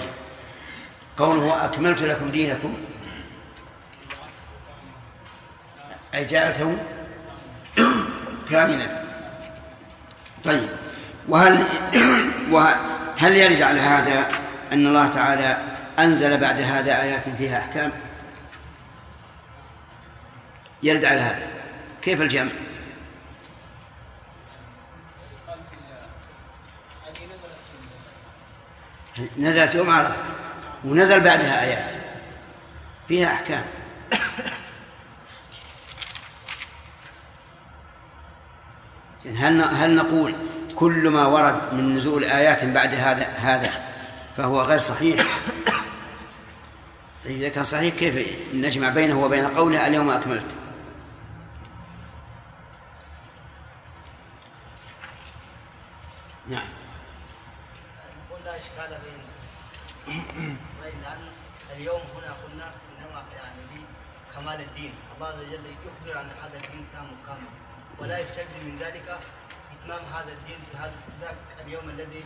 قوله أكملت لكم دينكم. أي جعلته كاملا. طيب. وهل وهل يرد على هذا أن الله تعالى أنزل بعد هذا آيات فيها أحكام؟ يرد على هذا. كيف الجمع؟ نزلت يوم عرفة. ونزل بعدها آيات. فيها أحكام. هل هل نقول كل ما ورد من نزول آيات بعد هذا هذا فهو غير صحيح؟ طيب إذا كان صحيح كيف نجمع بينه وبين قوله اليوم أكملت؟ نعم. نقول لا إشكال بين اليوم هنا قلنا إنما يعني بكمال الدين. الله عز وجل يخبر أن هذا الدين تام كامل ولا يستلزم من ذلك إتمام هذا الدين في هذا ذاك اليوم الذي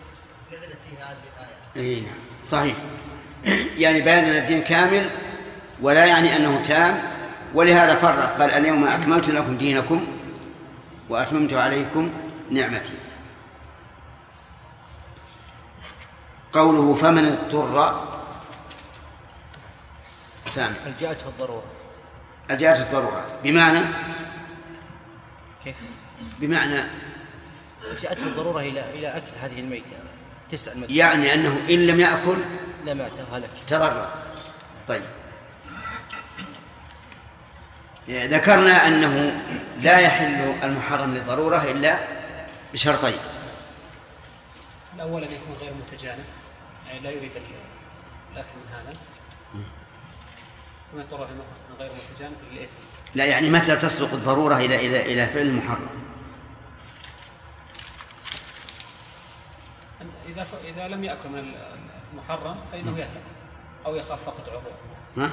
نزلت فيه هذه الآية. اي نعم صحيح. يعني بيان أن الدين كامل ولا يعني أنه تام. ولهذا فرق قال اليوم أكملت لكم دينكم وأتممت عليكم نعمتي. قوله فمن اضطر سامع جاءته الضرورة. جاءت الضرورة. بمعنى؟ كيف؟ بمعنى؟ جاءته الضرورة إلى إلى أكل هذه الميتة. تسع الميتة يعني أنه إن لم يأكل؟ لا مات هلك تضرر طيب. ذكرنا أنه لا يحل المحرم للضرورة إلا بشرطين. الأول أن يكون غير متجانف يعني لا يريد الأكل من هذا. غير لا يعني متى تصدق الضرورة إلى إلى إلى فعل المحرم إذا ف... إذا لم يأكل من المحرم فإنه يهلك أو يخاف فقد عضو. ها؟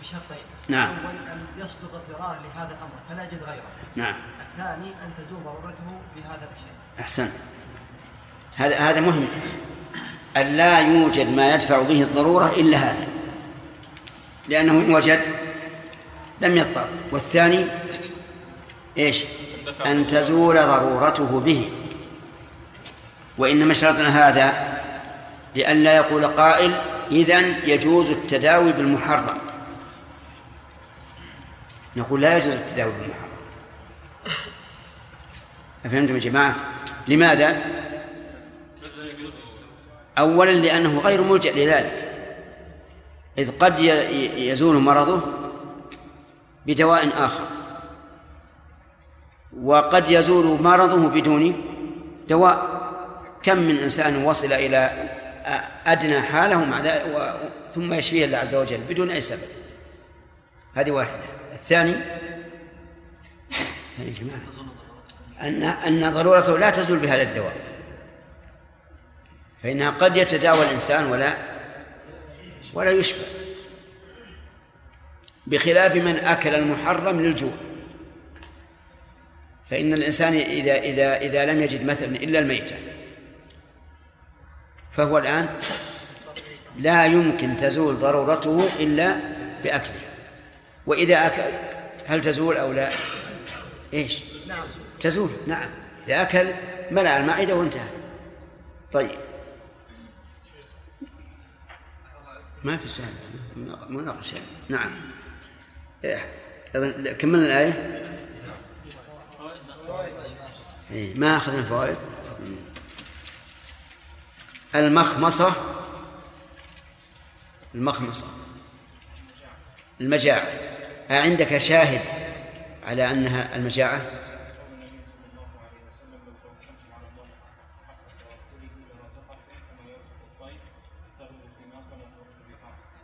بشرطين. نعم. الأول أن يصدر الضرار لهذا الأمر فلا يجد غيره. نعم. الثاني أن تزول ضرورته بهذا الشيء. أحسن. هذا هذا مهم. أن لا يوجد ما يدفع به الضرورة إلا هذا لأنه إن وجد لم يضطر. والثاني إيش؟ أن تزول ضرورته به. وإنما شرطنا هذا لئلا يقول قائل إذن يجوز التداوي بالمحرم. نقول لا يجوز التداوي بالمحرم. أفهمتم يا جماعة؟ لماذا؟ أولا لأنه غير ملجأ لذلك. إذ قد يزول مرضه بدواء آخر. وقد يزول مرضه بدون دواء. كم من إنسان وصل إلى أدنى حاله مع ذلك ثم يشفيه الله عز وجل بدون أي سبب. هذه واحدة. الثاني يا جماعة أن أن ضرورته لا تزول بهذا الدواء. فإنها قد يتداوى الإنسان ولا ولا يشفى بخلاف من أكل المحرم للجوع. فإن الإنسان إذا إذا إذا لم يجد مثلا إلا الميتة فهو الآن لا يمكن تزول ضرورته إلا بأكله. وإذا أكل هل تزول أو لا؟ إيش؟ نعم. تزول نعم. إذا أكل ملأ المعدة وانتهى. طيب. ما في سؤال مناقشة. نعم. أظن كملنا الآية؟ إيه، ما أخذنا الفوائد؟ مم. المخمصة. المخمصة. المجاعة. عندك شاهد على أنها المجاعة؟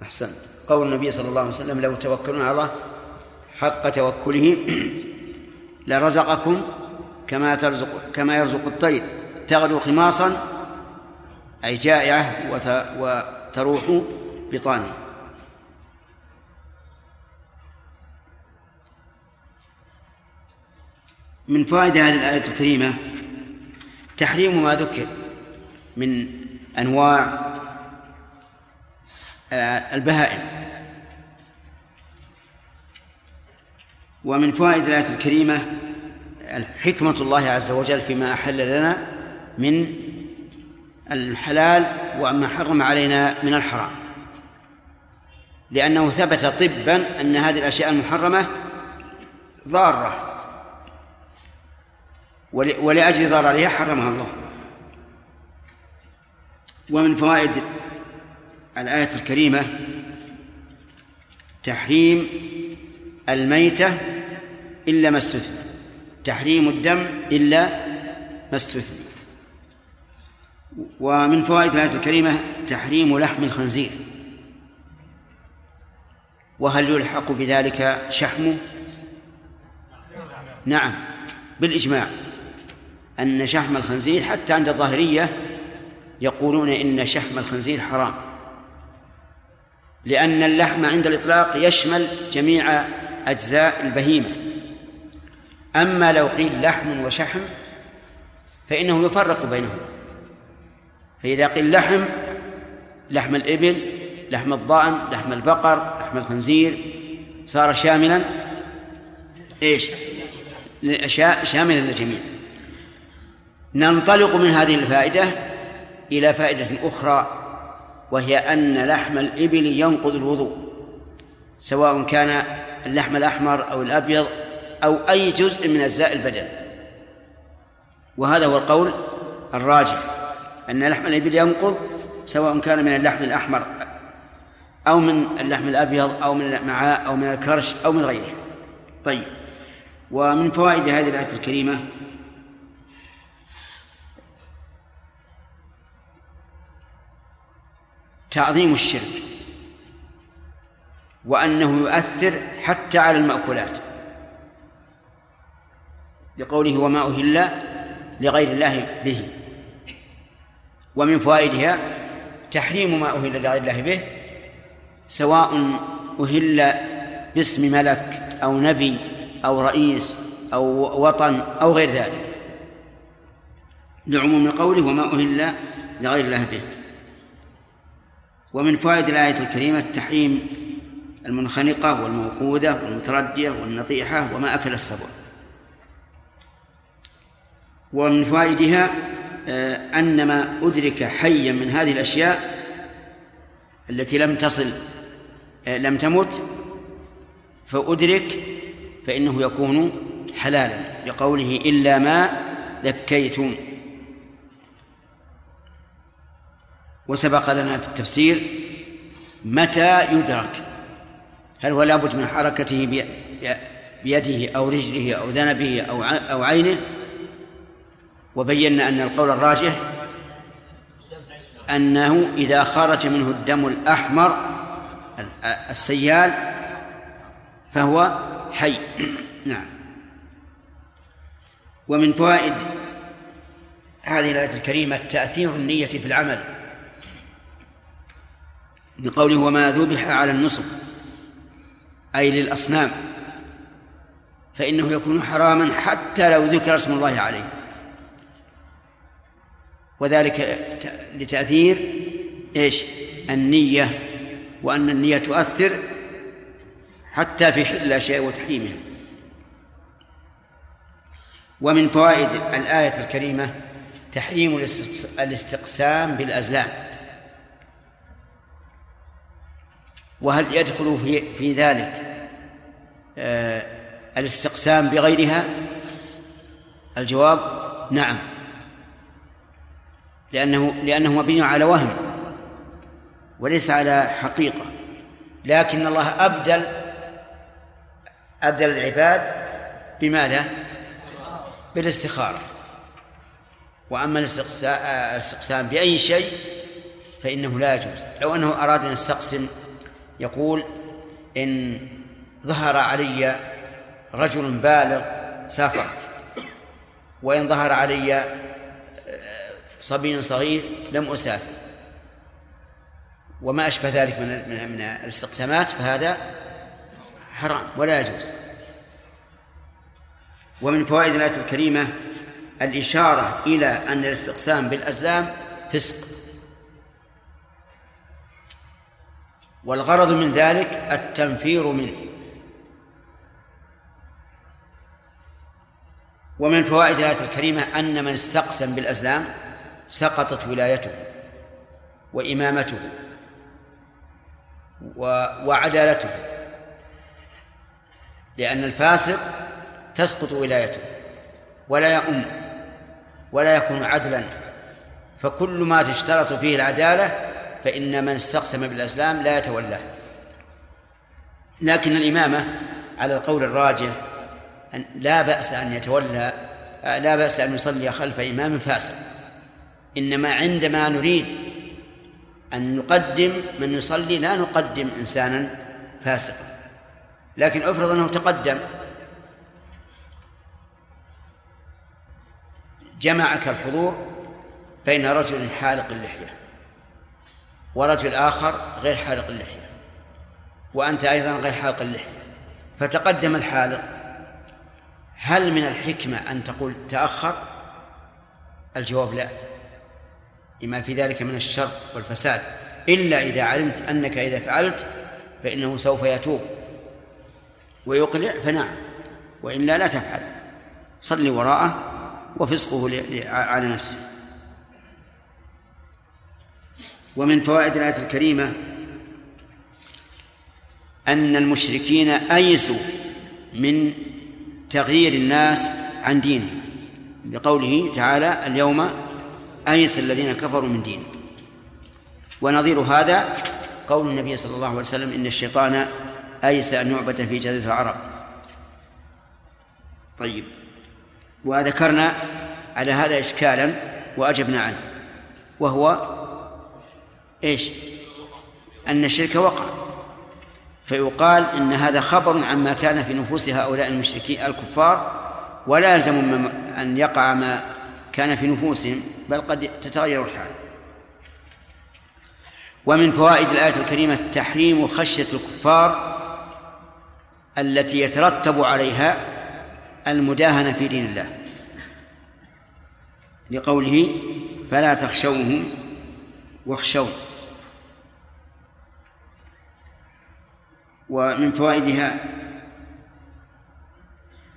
أحسن. قول النبي صلى الله عليه وسلم لو توكلون على الله حق توكله لرزقكم كما ترزق كما يرزق الطير. تغدو خماصا أي جائعة وت- وتروح بطانه. من فوائد هذه الآية الكريمة تحريم ما ذكر من أنواع البهائم. ومن فوائد الآية الكريمة حكمة الله عز وجل فيما أحل لنا من الحلال وما حرم علينا من الحرام. لأنه ثبت طبا أن هذه الأشياء المحرمة ضارة. ول- ولأجل ضررها حرمها الله. ومن فوائد الآية الكريمة تحريم الميتة إلا ما استثنى. تحريم الدم إلا ما استثنى. ومن فوائد الآية الكريمة تحريم لحم الخنزير. وهل يلحق بذلك شحمه نعم بالإجماع. أن شحم الخنزير حتى عند الظاهرية يقولون إن شحم الخنزير حرام. لأن اللحم عند الإطلاق يشمل جميع أجزاء البهيمة. أما لو قيل لحم وشحم فإنه يفرق بينهما. فإذا قيل لحم لحم الإبل لحم الضأن لحم البقر لحم الخنزير صار شاملا إيش؟ شا- شاملا للجميع. ننطلق من هذه الفائدة إلى فائدة أخرى وهي أن لحم الإبل ينقض الوضوء سواء كان اللحم الأحمر أو الأبيض أو أي جزء من أجزاء البدن. وهذا هو القول الراجح أن لحم الإبل ينقض سواء كان من اللحم الأحمر أو من اللحم الأبيض أو من المعاء أو من الكرش أو من غيره طيب ومن فوائد هذه الآية الكريمة تعظيم الشرك وأنه يؤثر حتى على المأكولات. لقوله وما أهل لغير الله به. ومن فوائدها تحريم ما أهل لغير الله به سواء أهل باسم ملك أو نبي أو رئيس أو وطن أو غير ذلك. لعموم قوله وما أهل لغير الله به. ومن فوائد الآية الكريمة تحريم المنخنقة والموقودة والمتردية والنطيحة وما أكل السبع. ومن فوائدها آه، أن ما أدرك حيا من هذه الأشياء التي لم تصل آه، لم تمت فأدرك فإنه يكون حلالا لقوله إلا ما ذكيتم. وسبق لنا في التفسير متى يدرك هل هو لابد من حركته بيده أو رجله أو ذنبه أو أو عينه؟ وبينا أن القول الراجح أنه إذا خرج منه الدم الأحمر السيال فهو حي. نعم. ومن فوائد هذه الآية الكريمة تأثير النية في العمل. بقوله وما ذبح على النصب أي للأصنام فإنه يكون حراما حتى لو ذكر اسم الله عليه. وذلك لتأثير إيش؟ النية وأن النية تؤثر حتى في حل الأشياء وتحريمها. ومن فوائد الآية الكريمة تحريم الاستقسام بالأزلام. وهل يدخل في في ذلك آه، الاستقسام بغيرها؟ الجواب نعم. لأنه لأنه مبني على وهم وليس على حقيقة. لكن الله أبدل أبدل العباد بماذا؟ بالاستخارة. وأما الاستقسام بأي شيء فإنه لا يجوز. لو أنه أراد أن يستقسم يقول إن ظهر علي رجل بالغ سافرت وإن ظهر علي صبي صغير لم أسافر وما أشبه ذلك من من من الاستقسامات فهذا حرام ولا يجوز. ومن فوائد الآية الكريمة الإشارة إلى أن الاستقسام بالأزلام فسق. والغرض من ذلك التنفير منه. ومن فوائد الآية الكريمة أن من استقسم بالأزلام سقطت ولايته وإمامته وعدالته لأن الفاسق تسقط ولايته ولا يؤم ولا يكون عدلا فكل ما تشترط فيه العدالة فإن من استقسم بالأزلام لا يتولاه. لكن الإمامة على القول الراجح أن لا بأس أن يتولى لا بأس أن يصلي خلف إمام فاسق. إنما عندما نريد أن نقدم من يصلي لا نقدم إنسانا فاسقا. لكن افرض أنه تقدم جمعك الحضور بين رجل حالق اللحية. ورجل آخر غير حالق اللحية وأنت أيضا غير حالق اللحية. فتقدم الحالق هل من الحكمة أن تقول تأخر؟ الجواب لا. لما في ذلك من الشر والفساد. إلا إذا علمت أنك إذا فعلت فإنه سوف يتوب ويقلع فنعم. وإلا لا تفعل. صل وراءه وفسقه على نفسه. ومن فوائد الآية الكريمة أن المشركين أيسوا من تغيير الناس عن دينهم لقوله تعالى اليوم أيس الذين كفروا من دينه ونظير هذا قول النبي صلى الله عليه وسلم إن الشيطان أيس أن يعبد في جزيرة العرب. طيب وذكرنا على هذا إشكالا وأجبنا عنه وهو إيش؟ أن الشرك وقع. فيقال إن هذا خبر عما كان في نفوس هؤلاء المشركين الكفار ولا يلزم أن يقع ما كان في نفوسهم بل قد تتغير الحال. ومن فوائد الآية الكريمة تحريم خشية الكفار التي يترتب عليها المداهنة في دين الله. لقوله فلا تخشوهم واخشون. ومن فوائدها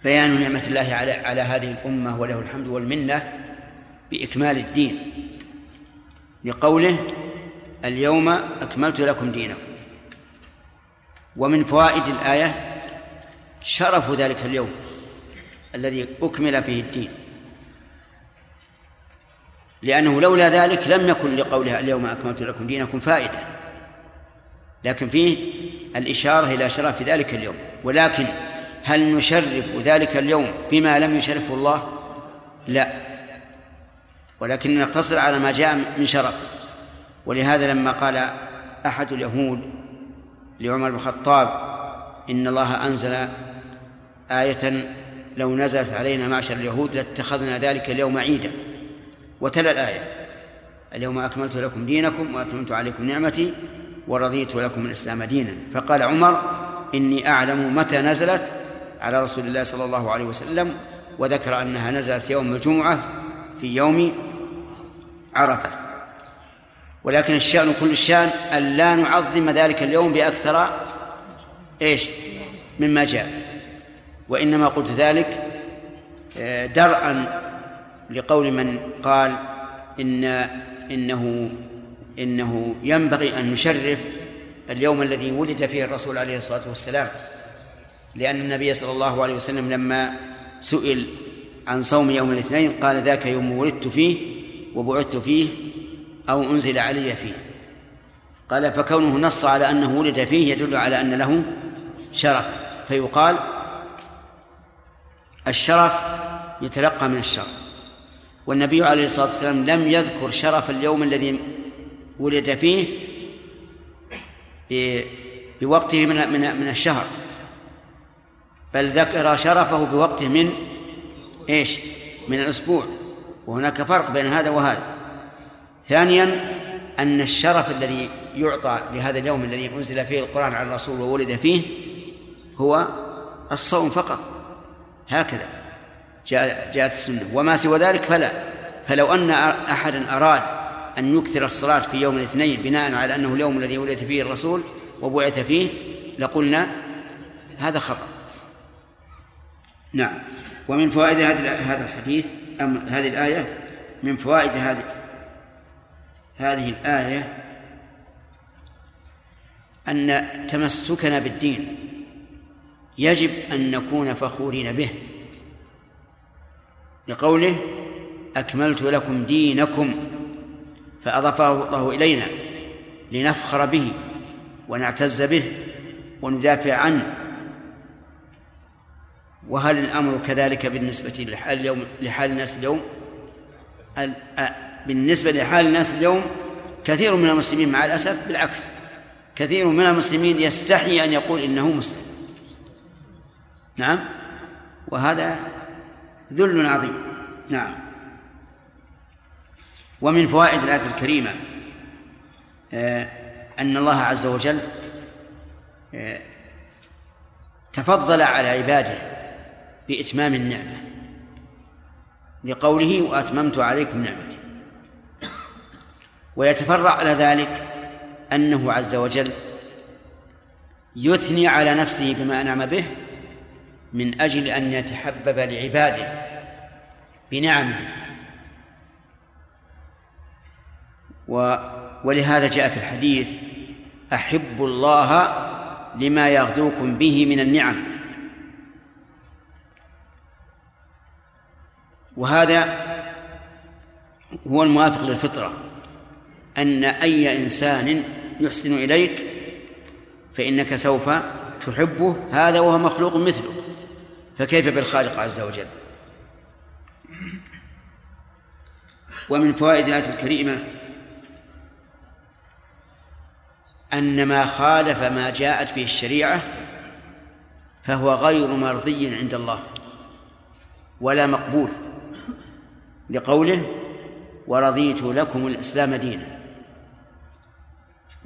بيان نعمة الله على على هذه الأمة وله الحمد والمنة بإكمال الدين لقوله اليوم أكملت لكم دينكم. ومن فوائد الآية شرف ذلك اليوم الذي أكمل فيه الدين. لأنه لولا ذلك لم يكن لقولها اليوم أكملت لكم دينكم فائدة. لكن فيه الإشارة إلى شرف ذلك اليوم. ولكن هل نشرف ذلك اليوم بما لم يشرفه الله؟ لا. ولكن نقتصر على ما جاء من شرف. ولهذا لما قال أحد اليهود لعمر بن الخطاب إن الله أنزل آية لو نزلت علينا معشر اليهود لاتخذنا ذلك اليوم عيدا. وتلا الآية. اليوم أكملت لكم دينكم وأتممت عليكم نعمتي ورضيت لكم الإسلام دينا. فقال عمر إني أعلم متى نزلت على رسول الله صلى الله عليه وسلم وذكر أنها نزلت يوم الجمعة في يوم عرفة. ولكن الشأن كل الشأن أن لا نعظم ذلك اليوم بأكثر إيش؟ مما جاء. وإنما قلت ذلك آه، درءا لقول من قال إن إنه إنه ينبغي أن نشرف اليوم الذي ولد فيه الرسول عليه الصلاة والسلام لأن النبي صلى الله عليه وسلم لما سئل عن صوم يوم الاثنين قال ذاك يوم ولدت فيه وبعثت فيه أو أنزل علي فيه. قال فكونه نص على أنه ولد فيه يدل على أن له شرف فيقال الشرف يتلقى من الشرف. والنبي عليه الصلاة والسلام لم يذكر شرف اليوم الذي ولد فيه بوقته من من من الشهر. بل ذكر شرفه بوقته من إيش؟ من الأسبوع. وهناك فرق بين هذا وهذا. ثانيا أن الشرف الذي يعطى لهذا اليوم الذي أنزل فيه القرآن على الرسول وولد فيه هو الصوم فقط. هكذا. جاءت السنة. وما سوى ذلك فلا. فلو أن احدا أراد أن يكثر الصلاة في يوم الاثنين بناء على أنه اليوم الذي ولد فيه الرسول وبعث فيه لقلنا هذا خطأ. نعم. ومن فوائد هذا الحديث أم هذه الآية من فوائد هذه هذه الآية أن تمسكنا بالدين. يجب أن نكون فخورين به. لقوله أكملت لكم دينكم فأضافه الله إلينا لنفخر به ونعتز به وندافع عنه. وهل الأمر كذلك بالنسبة لحال اليوم لحال الناس اليوم؟ بالنسبة لحال الناس اليوم كثير من المسلمين مع الأسف بالعكس كثير من المسلمين يستحي أن يقول إنه مسلم. نعم؟ وهذا ذل عظيم. نعم. ومن فوائد الآية الكريمة آه أن الله عز وجل آه، تفضل على عباده بإتمام النعمة. لقوله وأتممت عليكم نعمتي ويتفرع على ذلك أنه عز وجل يثني على نفسه بما أنعم به من أجل أن يتحبب لعباده بنعمه. و ولهذا جاء في الحديث أحبوا الله لما يغذوكم به من النعم. وهذا هو الموافق للفطرة أن أي إنسان يحسن إليك فإنك سوف تحبه هذا وهو مخلوق مثله. فكيف بالخالق عز وجل؟ ومن فوائد الآية الكريمة أن ما خالف ما جاءت به الشريعة فهو غير مرضي عند الله ولا مقبول. لقوله ورضيت لكم الإسلام دينا.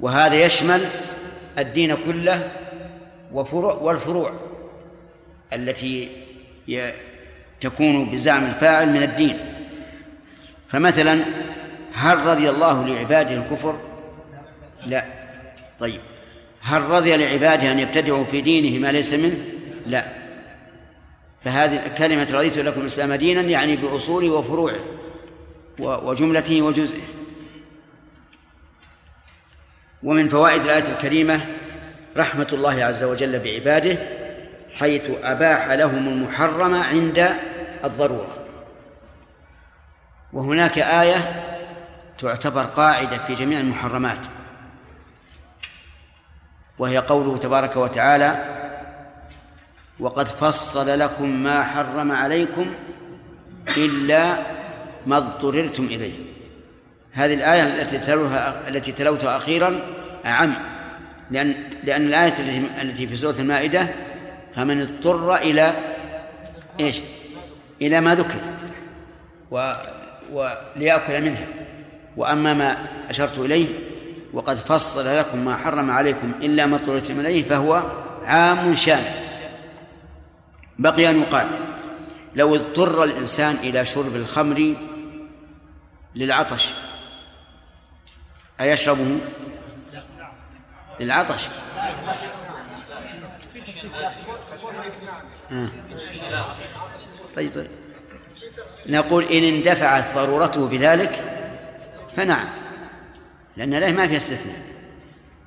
وهذا يشمل الدين كله وفروع والفروع. التي تكون بزعم الفاعل من الدين. فمثلا هل رضي الله لعباده الكفر؟ لا. طيب. هل رضي لعباده أن يبتدعوا في دينه ما ليس منه؟ لا. فهذه كلمة رضيت لكم الإسلام دينا يعني بأصوله وفروعه وجملته وجزئه. ومن فوائد الآية الكريمة رحمة الله عز وجل بعباده حيث أباح لهم المحرم عند الضرورة. وهناك آية تعتبر قاعدة في جميع المحرمات. وهي قوله تبارك وتعالى وقد فصل لكم ما حرم عليكم إلا ما اضطررتم إليه. هذه الآية التي تلوها التي تلوتها أخيرا أعم لأن لأن الآية التي في سورة المائدة فمن اضطر إلى إيش؟ إلى ما ذكر. و وليأكل منها. وأما ما أشرت إليه وقد فصل لكم ما حرم عليكم إلا ما اضطررتم إليه فهو عام شامل. بقي أن يقال لو اضطر الإنسان إلى شرب الخمر للعطش أيشربه؟ للعطش. طيب طيب. نقول إن اندفعت ضرورته بذلك فنعم لأن لا ما فيها استثناء.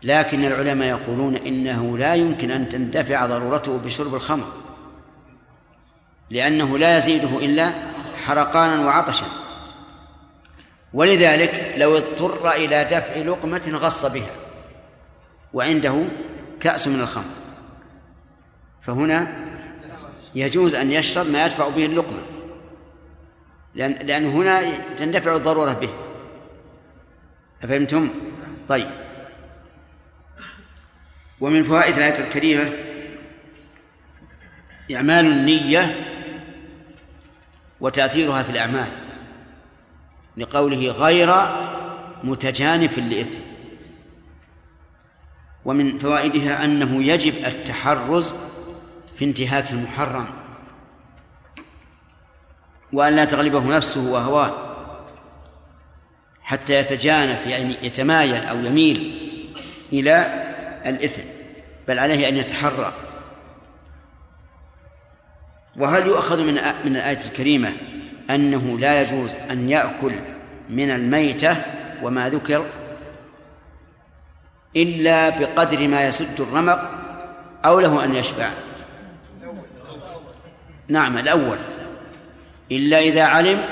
لكن العلماء يقولون إنه لا يمكن أن تندفع ضرورته بشرب الخمر لأنه لا يزيده إلا حرقانا وعطشا. ولذلك لو اضطر إلى دفع لقمة غص بها وعنده كأس من الخمر. فهنا يجوز أن يشرب ما يدفع به اللقمة. لأن لأن هنا تندفع الضرورة به. أفهمتم؟ طيب. ومن فوائد الآية الكريمة إعمال النية وتأثيرها في الأعمال لقوله غير متجانف لإثم. ومن فوائدها أنه يجب التحرز في انتهاك المحرم وأن لا تغلبه نفسه وهواه حتى يتجانف يعني يتمايل أو يميل إلى الإثم بل عليه أن يتحرى. وهل يؤخذ من من الآية الكريمة أنه لا يجوز أن يأكل من الميتة وما ذكر؟ إلا بقدر ما يسد الرمق أو له أن يشبع. نعم الأول. إلا إذا علم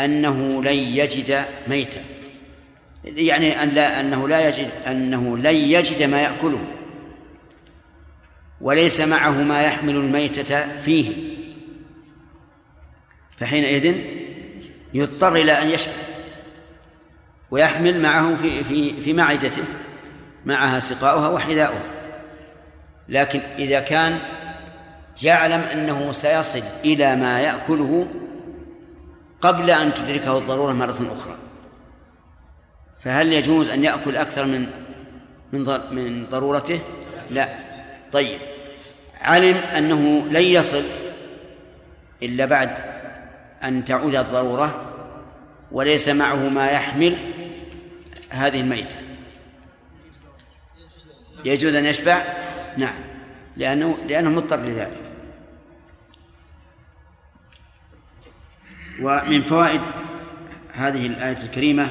أنه لن يجد ميتا. يعني أن لا أنه لا يجد أنه لن يجد ما يأكله. وليس معه ما يحمل الميتة فيه. فحينئذ يضطر إلى أن يشبع ويحمل معه في في في معدته معها سقاؤها وحذاؤها. لكن إذا كان يعلم أنه سيصل إلى ما يأكله قبل أن تدركه الضرورة مرة أخرى. فهل يجوز أن يأكل أكثر من من من ضرورته؟ لا. طيب. علم أنه لن يصل إلا بعد أن تعود الضرورة وليس معه ما يحمل هذه الميتة. يجوز أن يشبع؟ نعم. لأنه لأنه مضطر لذلك. ومن فوائد هذه الآية الكريمة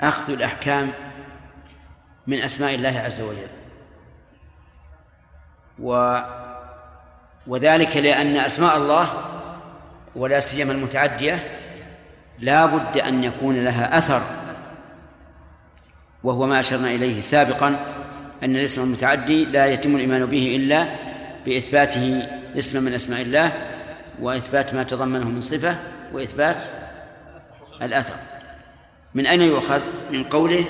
أخذ الأحكام من أسماء الله عز وجل. و وذلك لأن أسماء الله ولا سيما المتعدية لا بد أن يكون لها أثر وهو ما أشرنا إليه سابقا أن الاسم المتعدي لا يتم الإيمان به إلا بإثباته اسما من أسماء الله وإثبات ما تضمنه من صفة وإثبات الأثر. من أين يؤخذ؟ من قوله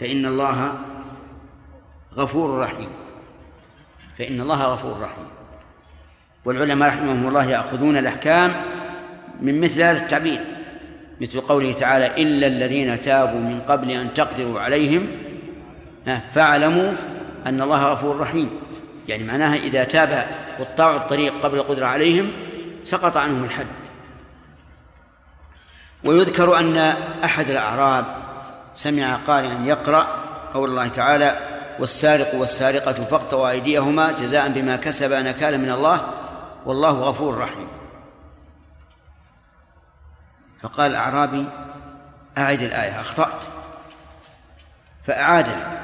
فإن الله غفور رحيم. فإن الله غفور رحيم. والعلماء رحمهم الله يأخذون الأحكام من مثل هذا التعبير مثل قوله تعالى إلا الذين تابوا من قبل أن تقدروا عليهم فاعلموا أن الله غفور رحيم. يعني معناها إذا تاب قطاع الطريق قبل القدرة عليهم سقط عنهم الحد. ويذكر أن أحد الأعراب سمع قارئا يقرأ قول الله تعالى والسارق والسارقة فاقطعوا أيديهما جزاء بما كسبا نكالا من الله والله غفور رحيم. فقال الأعرابي أعد الآية أخطأت. فأعادها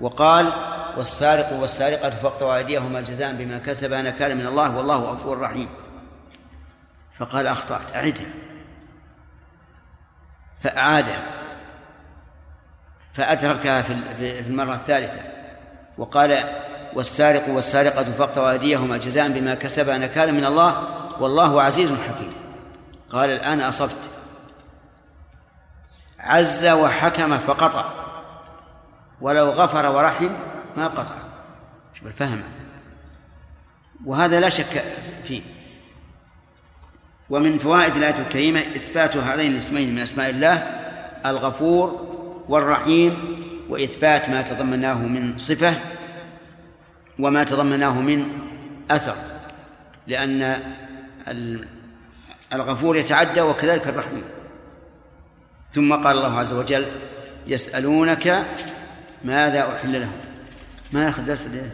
وقال والسارق والسارقة فاقطعوا أيديهما جزاء بما كسبا نكالا من الله والله غفور رحيم. فقال أخطأت أعدها. فأعادها فأدركها في المرة الثالثة. وقال والسارق والسارقة فاقطعوا أيديهما جزاء بما كسبا نكالا من الله والله عزيز حكيم. قال الآن أصبت. عز وحكم فقطع. ولو غفر ورحم ما قطع. شوف الفهم وهذا لا شك فيه. ومن فوائد الآية الكريمة إثبات هذين الاسمين من أسماء الله الغفور والرحيم وإثبات ما تضمناه من صفة وما تضمناه من أثر. لأن الغفور يتعدى وكذلك الرحيم. ثم قال الله عز وجل يسألونك ماذا أحل لهم؟ ما ياخذ درس اليوم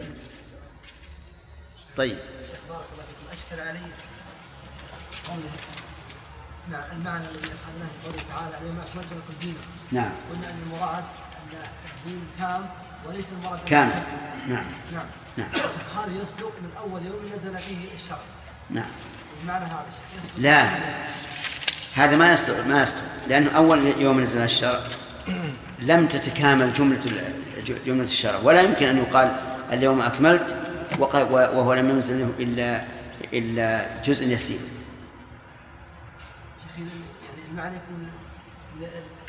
طيب. شيخ بارك الله فيكم. أشكل علي قوله. مع المعنى الذي أخذناه في قوله تعالى اليوم أكملت لكم دينكم؟ نعم. قلنا أن المراد أن الدين تام وليس المراد كامل. نعم. نعم. نعم. هذا يصدق من أول يوم نزل فيه الشرع. نعم. المعنى هذا يصدق لا. هذا ما يستر ما يستر لأنه أول يوم نزل الشرع. لم تتكامل جملة جملة الشرع ولا يمكن أن يقال اليوم أكملت وهو لم ينزل إلا إلا جزء يسير. شيخ إذن يعني المعنى يكون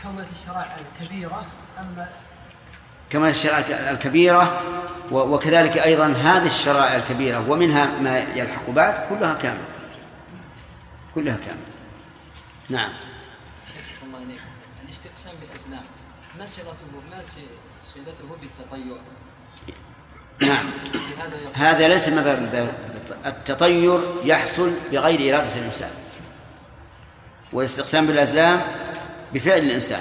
كونت الشرائع الكبيرة أما كما الشرائع الكبيرة و- وكذلك أيضا هذه الشرائع الكبيرة ومنها ما يلحق بعد كلها كاملة. كلها كاملة. نعم أحسن الله إليكم الاستقسام بالأزلام ما صلته ما صلته بالتطير نعم. هذا ليس من باب باب التطير يحصل بغير إرادة الإنسان. والاستقسام بالأزلام بفعل الإنسان.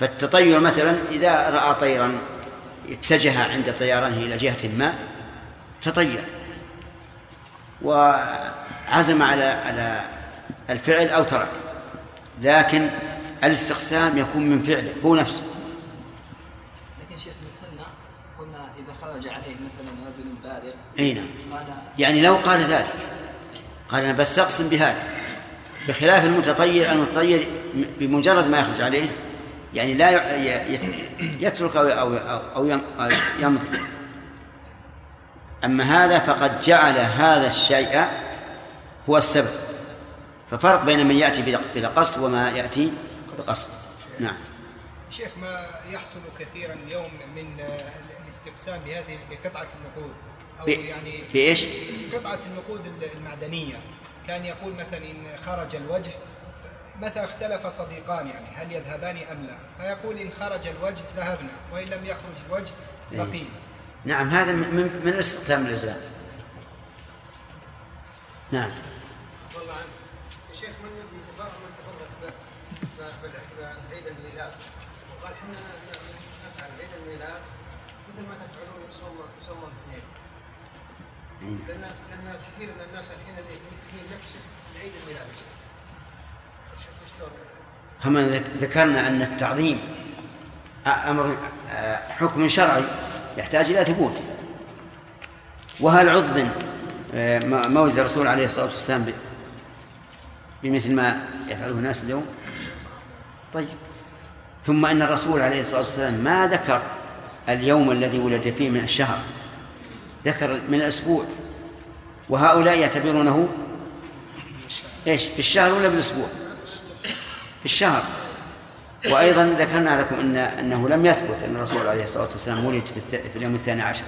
فالتطير مثلا إذا رأى طيرا اتجه عند طيرانه إلى جهة ما تطير وعزم على على الفعل أو ترك. لكن الاستقسام يكون من فعله هو نفسه. لكن شيخ مثلنا قلنا إذا خرج عليه مثلا رجل بالغ أي نعم. يعني لو قال ذلك قال أنا بستقسم بهذا بخلاف المتطير المتطير بمجرد ما يخرج عليه يعني لا يترك أو أو أو يم- أو يمضي. أما هذا فقد جعل هذا الشيء هو السبب. ففرق بين من يأتي بلا- قصد وما يأتي بقصد. نعم. شيخ ما يحصل كثيرا اليوم من الاستقسام بهذه بقطعة النقود؟ أو يعني في إيش؟ قطعة النقود المعدنية. كان يقول مثلا إن خرج الوجه متى اختلف صديقان يعني هل يذهبان أم لا؟ فيقول إن خرج الوجه ذهبنا وإن لم يخرج الوجه إيه. بقينا نعم هذا من من- استخدام الإسلام نعم. الميلاد وقال إحنا نفعل عيد الميلاد مثل ما تفعلون يصوم يصوم الاثنين لأن لأن كثير من الناس الحين اللي في نفس عيد الميلاد هم ذك- ذكرنا أن التعظيم أمر آه، حكم شرعي يحتاج إلى ثبوت. وهل عظم آه، مولد الرسول عليه الصلاة والسلام بمثل ما يفعله الناس اليوم؟ طيب. ثم أن الرسول عليه الصلاة والسلام ما ذكر اليوم الذي ولد فيه من الشهر. ذكر من الأسبوع. وهؤلاء يعتبرونه إيش؟ بالشهر ولا بالأسبوع؟ بالشهر وأيضا ذكرنا لكم ان أنه لم يثبت أن الرسول عليه الصلاة والسلام ولد في. في اليوم الثاني عشر.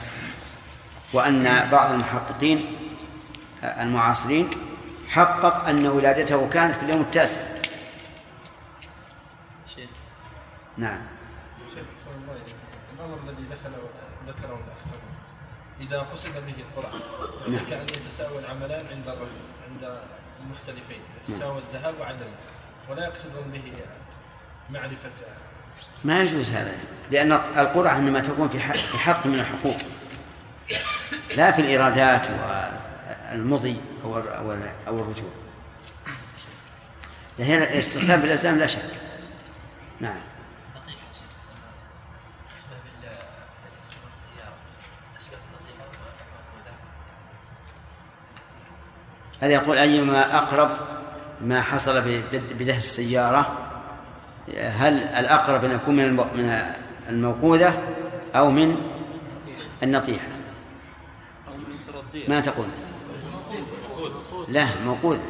وأن بعض المحققين المعاصرين حقق أن ولادته كانت في اليوم التاسع. نعم. شيخ صلى الله عليه الأمر الذي دخل ذكره الأخ إذا قصد به القرآن نعم. كان يتساوى العملان عند الرجل عند المختلفين يتساوى الذهاب وعدم ولا يقصدون به معرفة. ما يجوز هذا لأن القرعة إنما تكون في حق, في حق من الحقوق. لا في الإيرادات والمضي أو أو أو الرجوع. هنا استقسام بالألزام لا شك. نعم. هذا يقول أيما أقرب ما حصل بدهس السيارة؟ هل الأقرب أن يكون من المو- من الموقوذة أو من النطيحة؟ ما تقول؟ لا موقوذة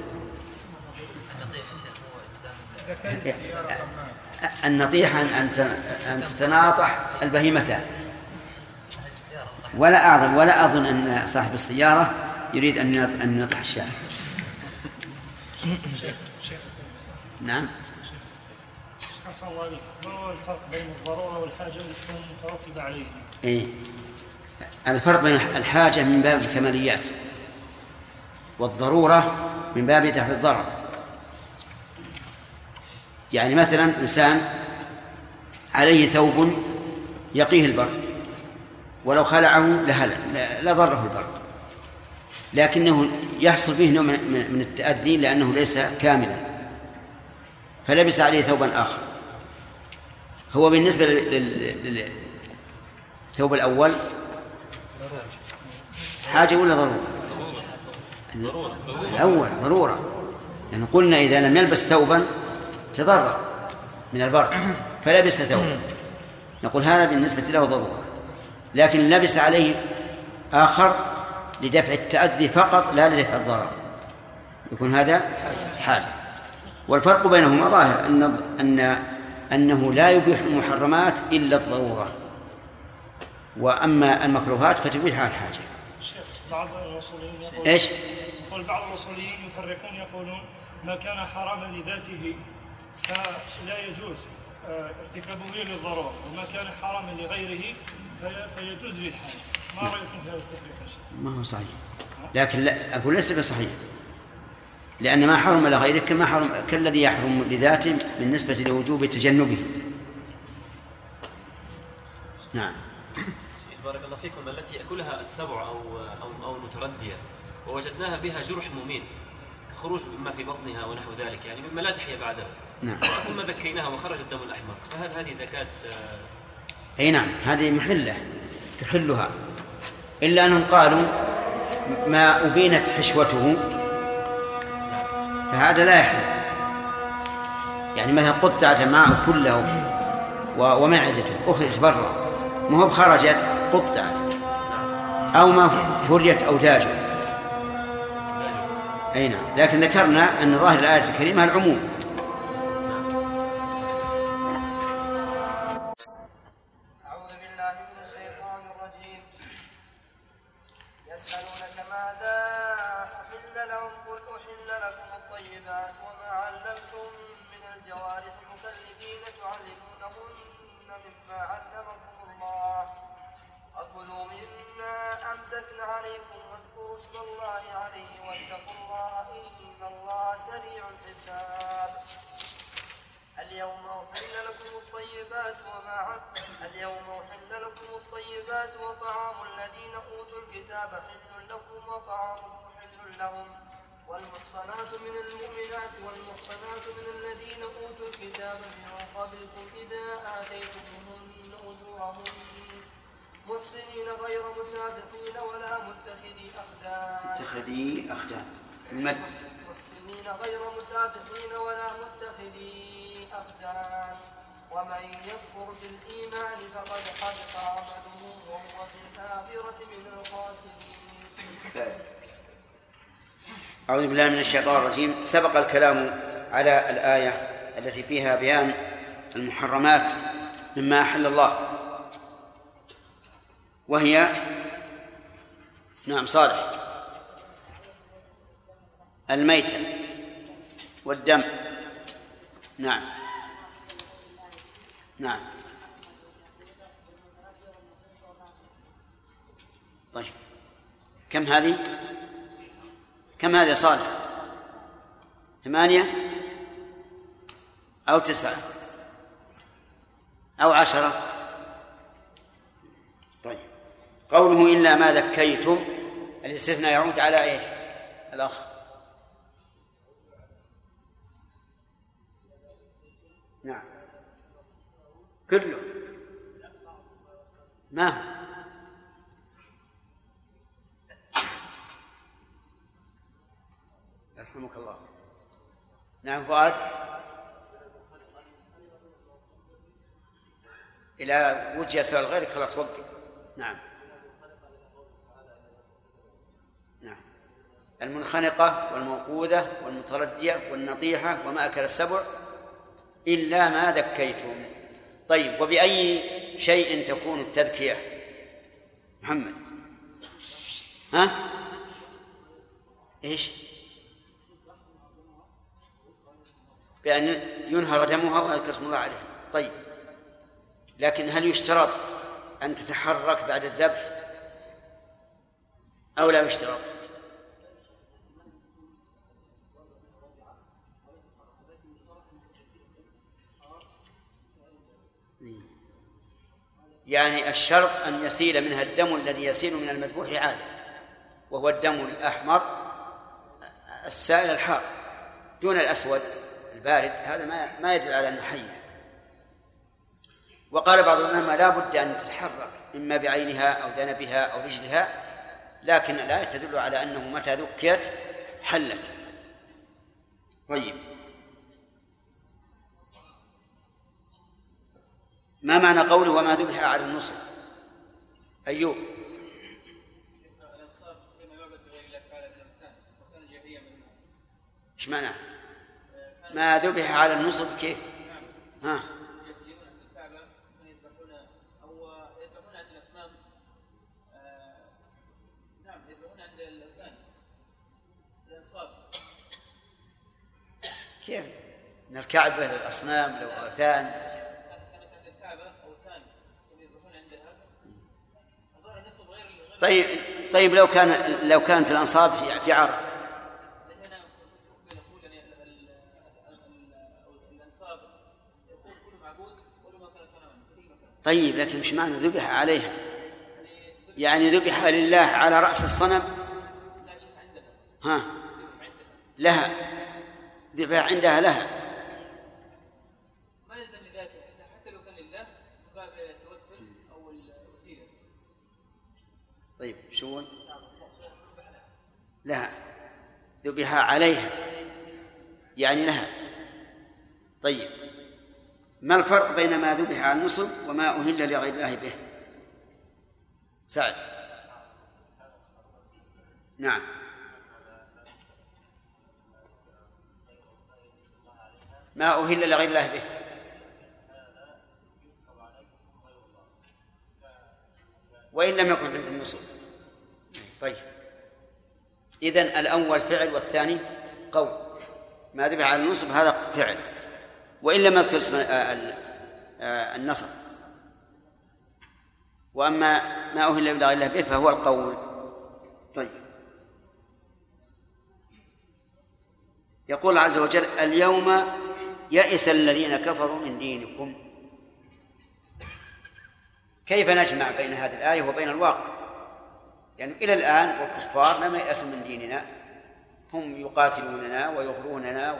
النطيحة أن تتناطح البهيمتان ولا أعظم ولا أظن أن صاحب السيارة يريد أن أن ينطح الشاة شيخ شيخ. نعم. حسن الله عليك. ما هو الفرق بين الضرورة والحاجة التي تكون مترتبة عليه؟ إيه. الفرق بين الحاجة من باب الكماليات والضرورة من باب دفع الضرر. يعني مثلا إنسان عليه ثوب يقيه البرد ولو خلعه لهل لضره البرد لكنه يحصل فيه نوع من التأذي لأنه ليس كاملا فلبس عليه ثوبا آخر. هو بالنسبة لل- للثوب الأول حاجة ولا ضرورة؟ الأول ضرورة. يعني قلنا إذا لم يلبس ثوبا تضرر من البرد فلبس ثوبا. نقول هذا بالنسبة له ضرورة. لكن لبس عليه آخر لدفع التأذي فقط لا لدفع الضرر. يكون هذا حاجة والفرق بينهما ظاهر أن أن أنه لا يبيح المحرمات إلا الضرورة. وأما المكروهات فتبيحها الحاجة. شيخ بعض الاصوليين يقول إيش؟ يقول بعض الاصوليين يفرقون يقولون ما كان حراما لذاته فلا يجوز آه، ارتكابه للضرورة. وما كان حراما لغيره في- فيجوز للحاجة. ما رايكم في هذا التفريق؟ ما هو صحيح. لكن لا أقول ليس بصحيح. لأن ما حرم لغيره كما حرم كالذي يحرم لذاته بالنسبة لوجوب تجنبه. نعم. بارك الله فيكم التي يأكلها السبع أو أو أو المتردية ووجدناها بها جرح مميت كخروج مما في بطنها ونحو ذلك يعني مما لا تحيا بعده نعم. ثم ذكيناها وخرج الدم الأحمر. فهل هذه زكاة آه، أي نعم هذه محلة تحلها. إلا أنهم قالوا ما أبينت حشوته. فهذا لا يحل. يعني مثلا قطعت معه كله ومعدته أخرج برا. ما هو خرجت قطعت. أو ما فريت أوداجه. أي نعم. لكن ذكرنا أن ظاهر الآية الكريمة العموم. أمسكن عليكم واذكروا اسم الله عليه واتقوا الله إن الله سريع الحساب. اليوم أحل لكم الطيبات وما اليوم أحل لكم الطيبات وطعام الذين أوتوا الكتاب حل لكم وطعامكم حل لهم. والمحصنات من المؤمنات والمحصنات من الذين أوتوا الكتاب من قبلكم إذا آتيتموهن أجورهن محسنين غير مسابقين ولا متخذي أخدان. اتخذي أخدان. المد محسنين غير مسابقين ولا متخذي أخدان. ومن يكفر بالإيمان فقد حبط عمله وهو في الآخرة من الخاسرين. أعوذ بالله من الشيطان الرجيم. سبق الكلام على الآية التي فيها بيان المحرمات مما أحل الله. وهي نعم صالح. الميتة والدم. نعم. نعم. طيب. كم هذه؟ كم هذه صالح؟ ثمانية أو تسعة أو عشرة؟ قوله إلا ما ذكيتم الاستثناء يعود على إيش؟ الأخ. نعم. كله. ما يرحمك الله. نعم فؤاد. إلى وجه سؤال غيرك خلاص وقف. نعم. المنخنقة والموقوذة والمتردية والنطيحة وما أكل السبع إلا ما ذكيتم. طيب وبأي شيء تكون التذكية؟ محمد. ها؟ إيش؟ بأن ينهر دمها ويذكر اسم الله عليه طيب لكن هل يشترط أن تتحرك بعد الذبح أو لا يشترط؟ يعني الشرط أن يسيل منها الدم الذي يسيل من المذبوح عادة وهو الدم الأحمر السائل الحار دون الأسود البارد هذا ما ما يدل على أنه حية وقال بعض العلماء لا بد أن تتحرك إما بعينها أو ذنبها أو رجلها لكن الآية تدل على أنه متى ذكيت حلت. طيب. ما معنى قوله وما ذبح على النصر أيوب إيش معناه؟ ما ذبح على النصب كيف؟ ها كيف؟ من الكعبة للأصنام للأوثان طيب طيب لو كان لو كانت الأنصاب في في عرب. طيب لكن مش معنى ذبح عليها. يعني ذبح لله على رأس الصنم؟ ها؟ لها. ذبح عندها لها. طيب شو لها. ذبح عليها. يعني لها. طيب. ما الفرق بين ما ذبح على النصب وما أهل لغير الله به؟ سعد. نعم. ما أهل لغير الله به. وإن لم يكن عند النصب طيب. إذن الأول فعل والثاني قول. ما ذبح على النصب هذا فعل. وإن لم يذكر اسم النصب. وأما ما أهل بغير الله به فهو القول. طيب. يقول عز وجل اليوم يئس الذين كفروا من دينكم كيف نجمع بين هذه الآية وبين الواقع؟ يعني إلى الآن والكفار لم ييأسوا من ديننا. هم يقاتلوننا ويغروننا و...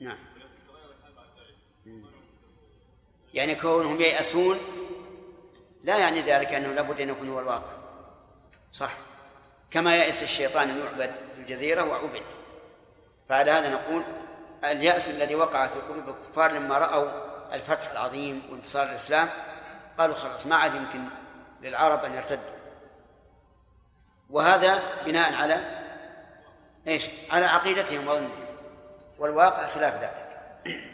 نعم. يعني كونهم ييأسون لا يعني ذلك أنه لابد أن يكون هو الواقع. صح. كما يأس الشيطان أن يعبد في الجزيرة وعبد. فعلى هذا نقول اليأس الذي وقع في قلوب الكفار لما رأوا الفتح العظيم وانتصار الإسلام قالوا خلاص ما عاد يمكن للعرب أن يرتدوا. وهذا بناء على إيش؟ على عقيدتهم وظنهم. والواقع خلاف ذلك.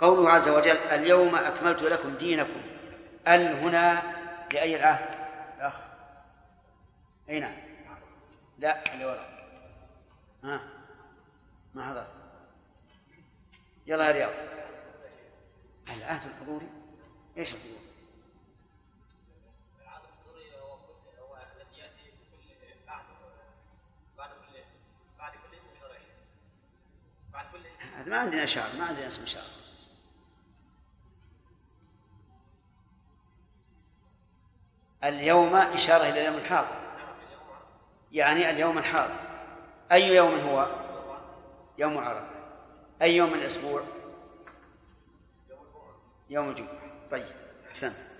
قوله عز وجل اليوم أكملت لكم دينكم. ال هنا لأي العهد الأخ أي نعم. لا اللي وراء. ها. ما حضر. يلا يا رياض. العهد الحضوري. إيش؟ الحضور؟ ما عندنا شعر ما عندنا اسم شعر. اليوم إشارة إلى اليوم الحاضر. يعني اليوم الحاضر. أي يوم هو؟ يوم عرفة. أي يوم الأسبوع؟ يوم الجمعة. طيب أحسنت.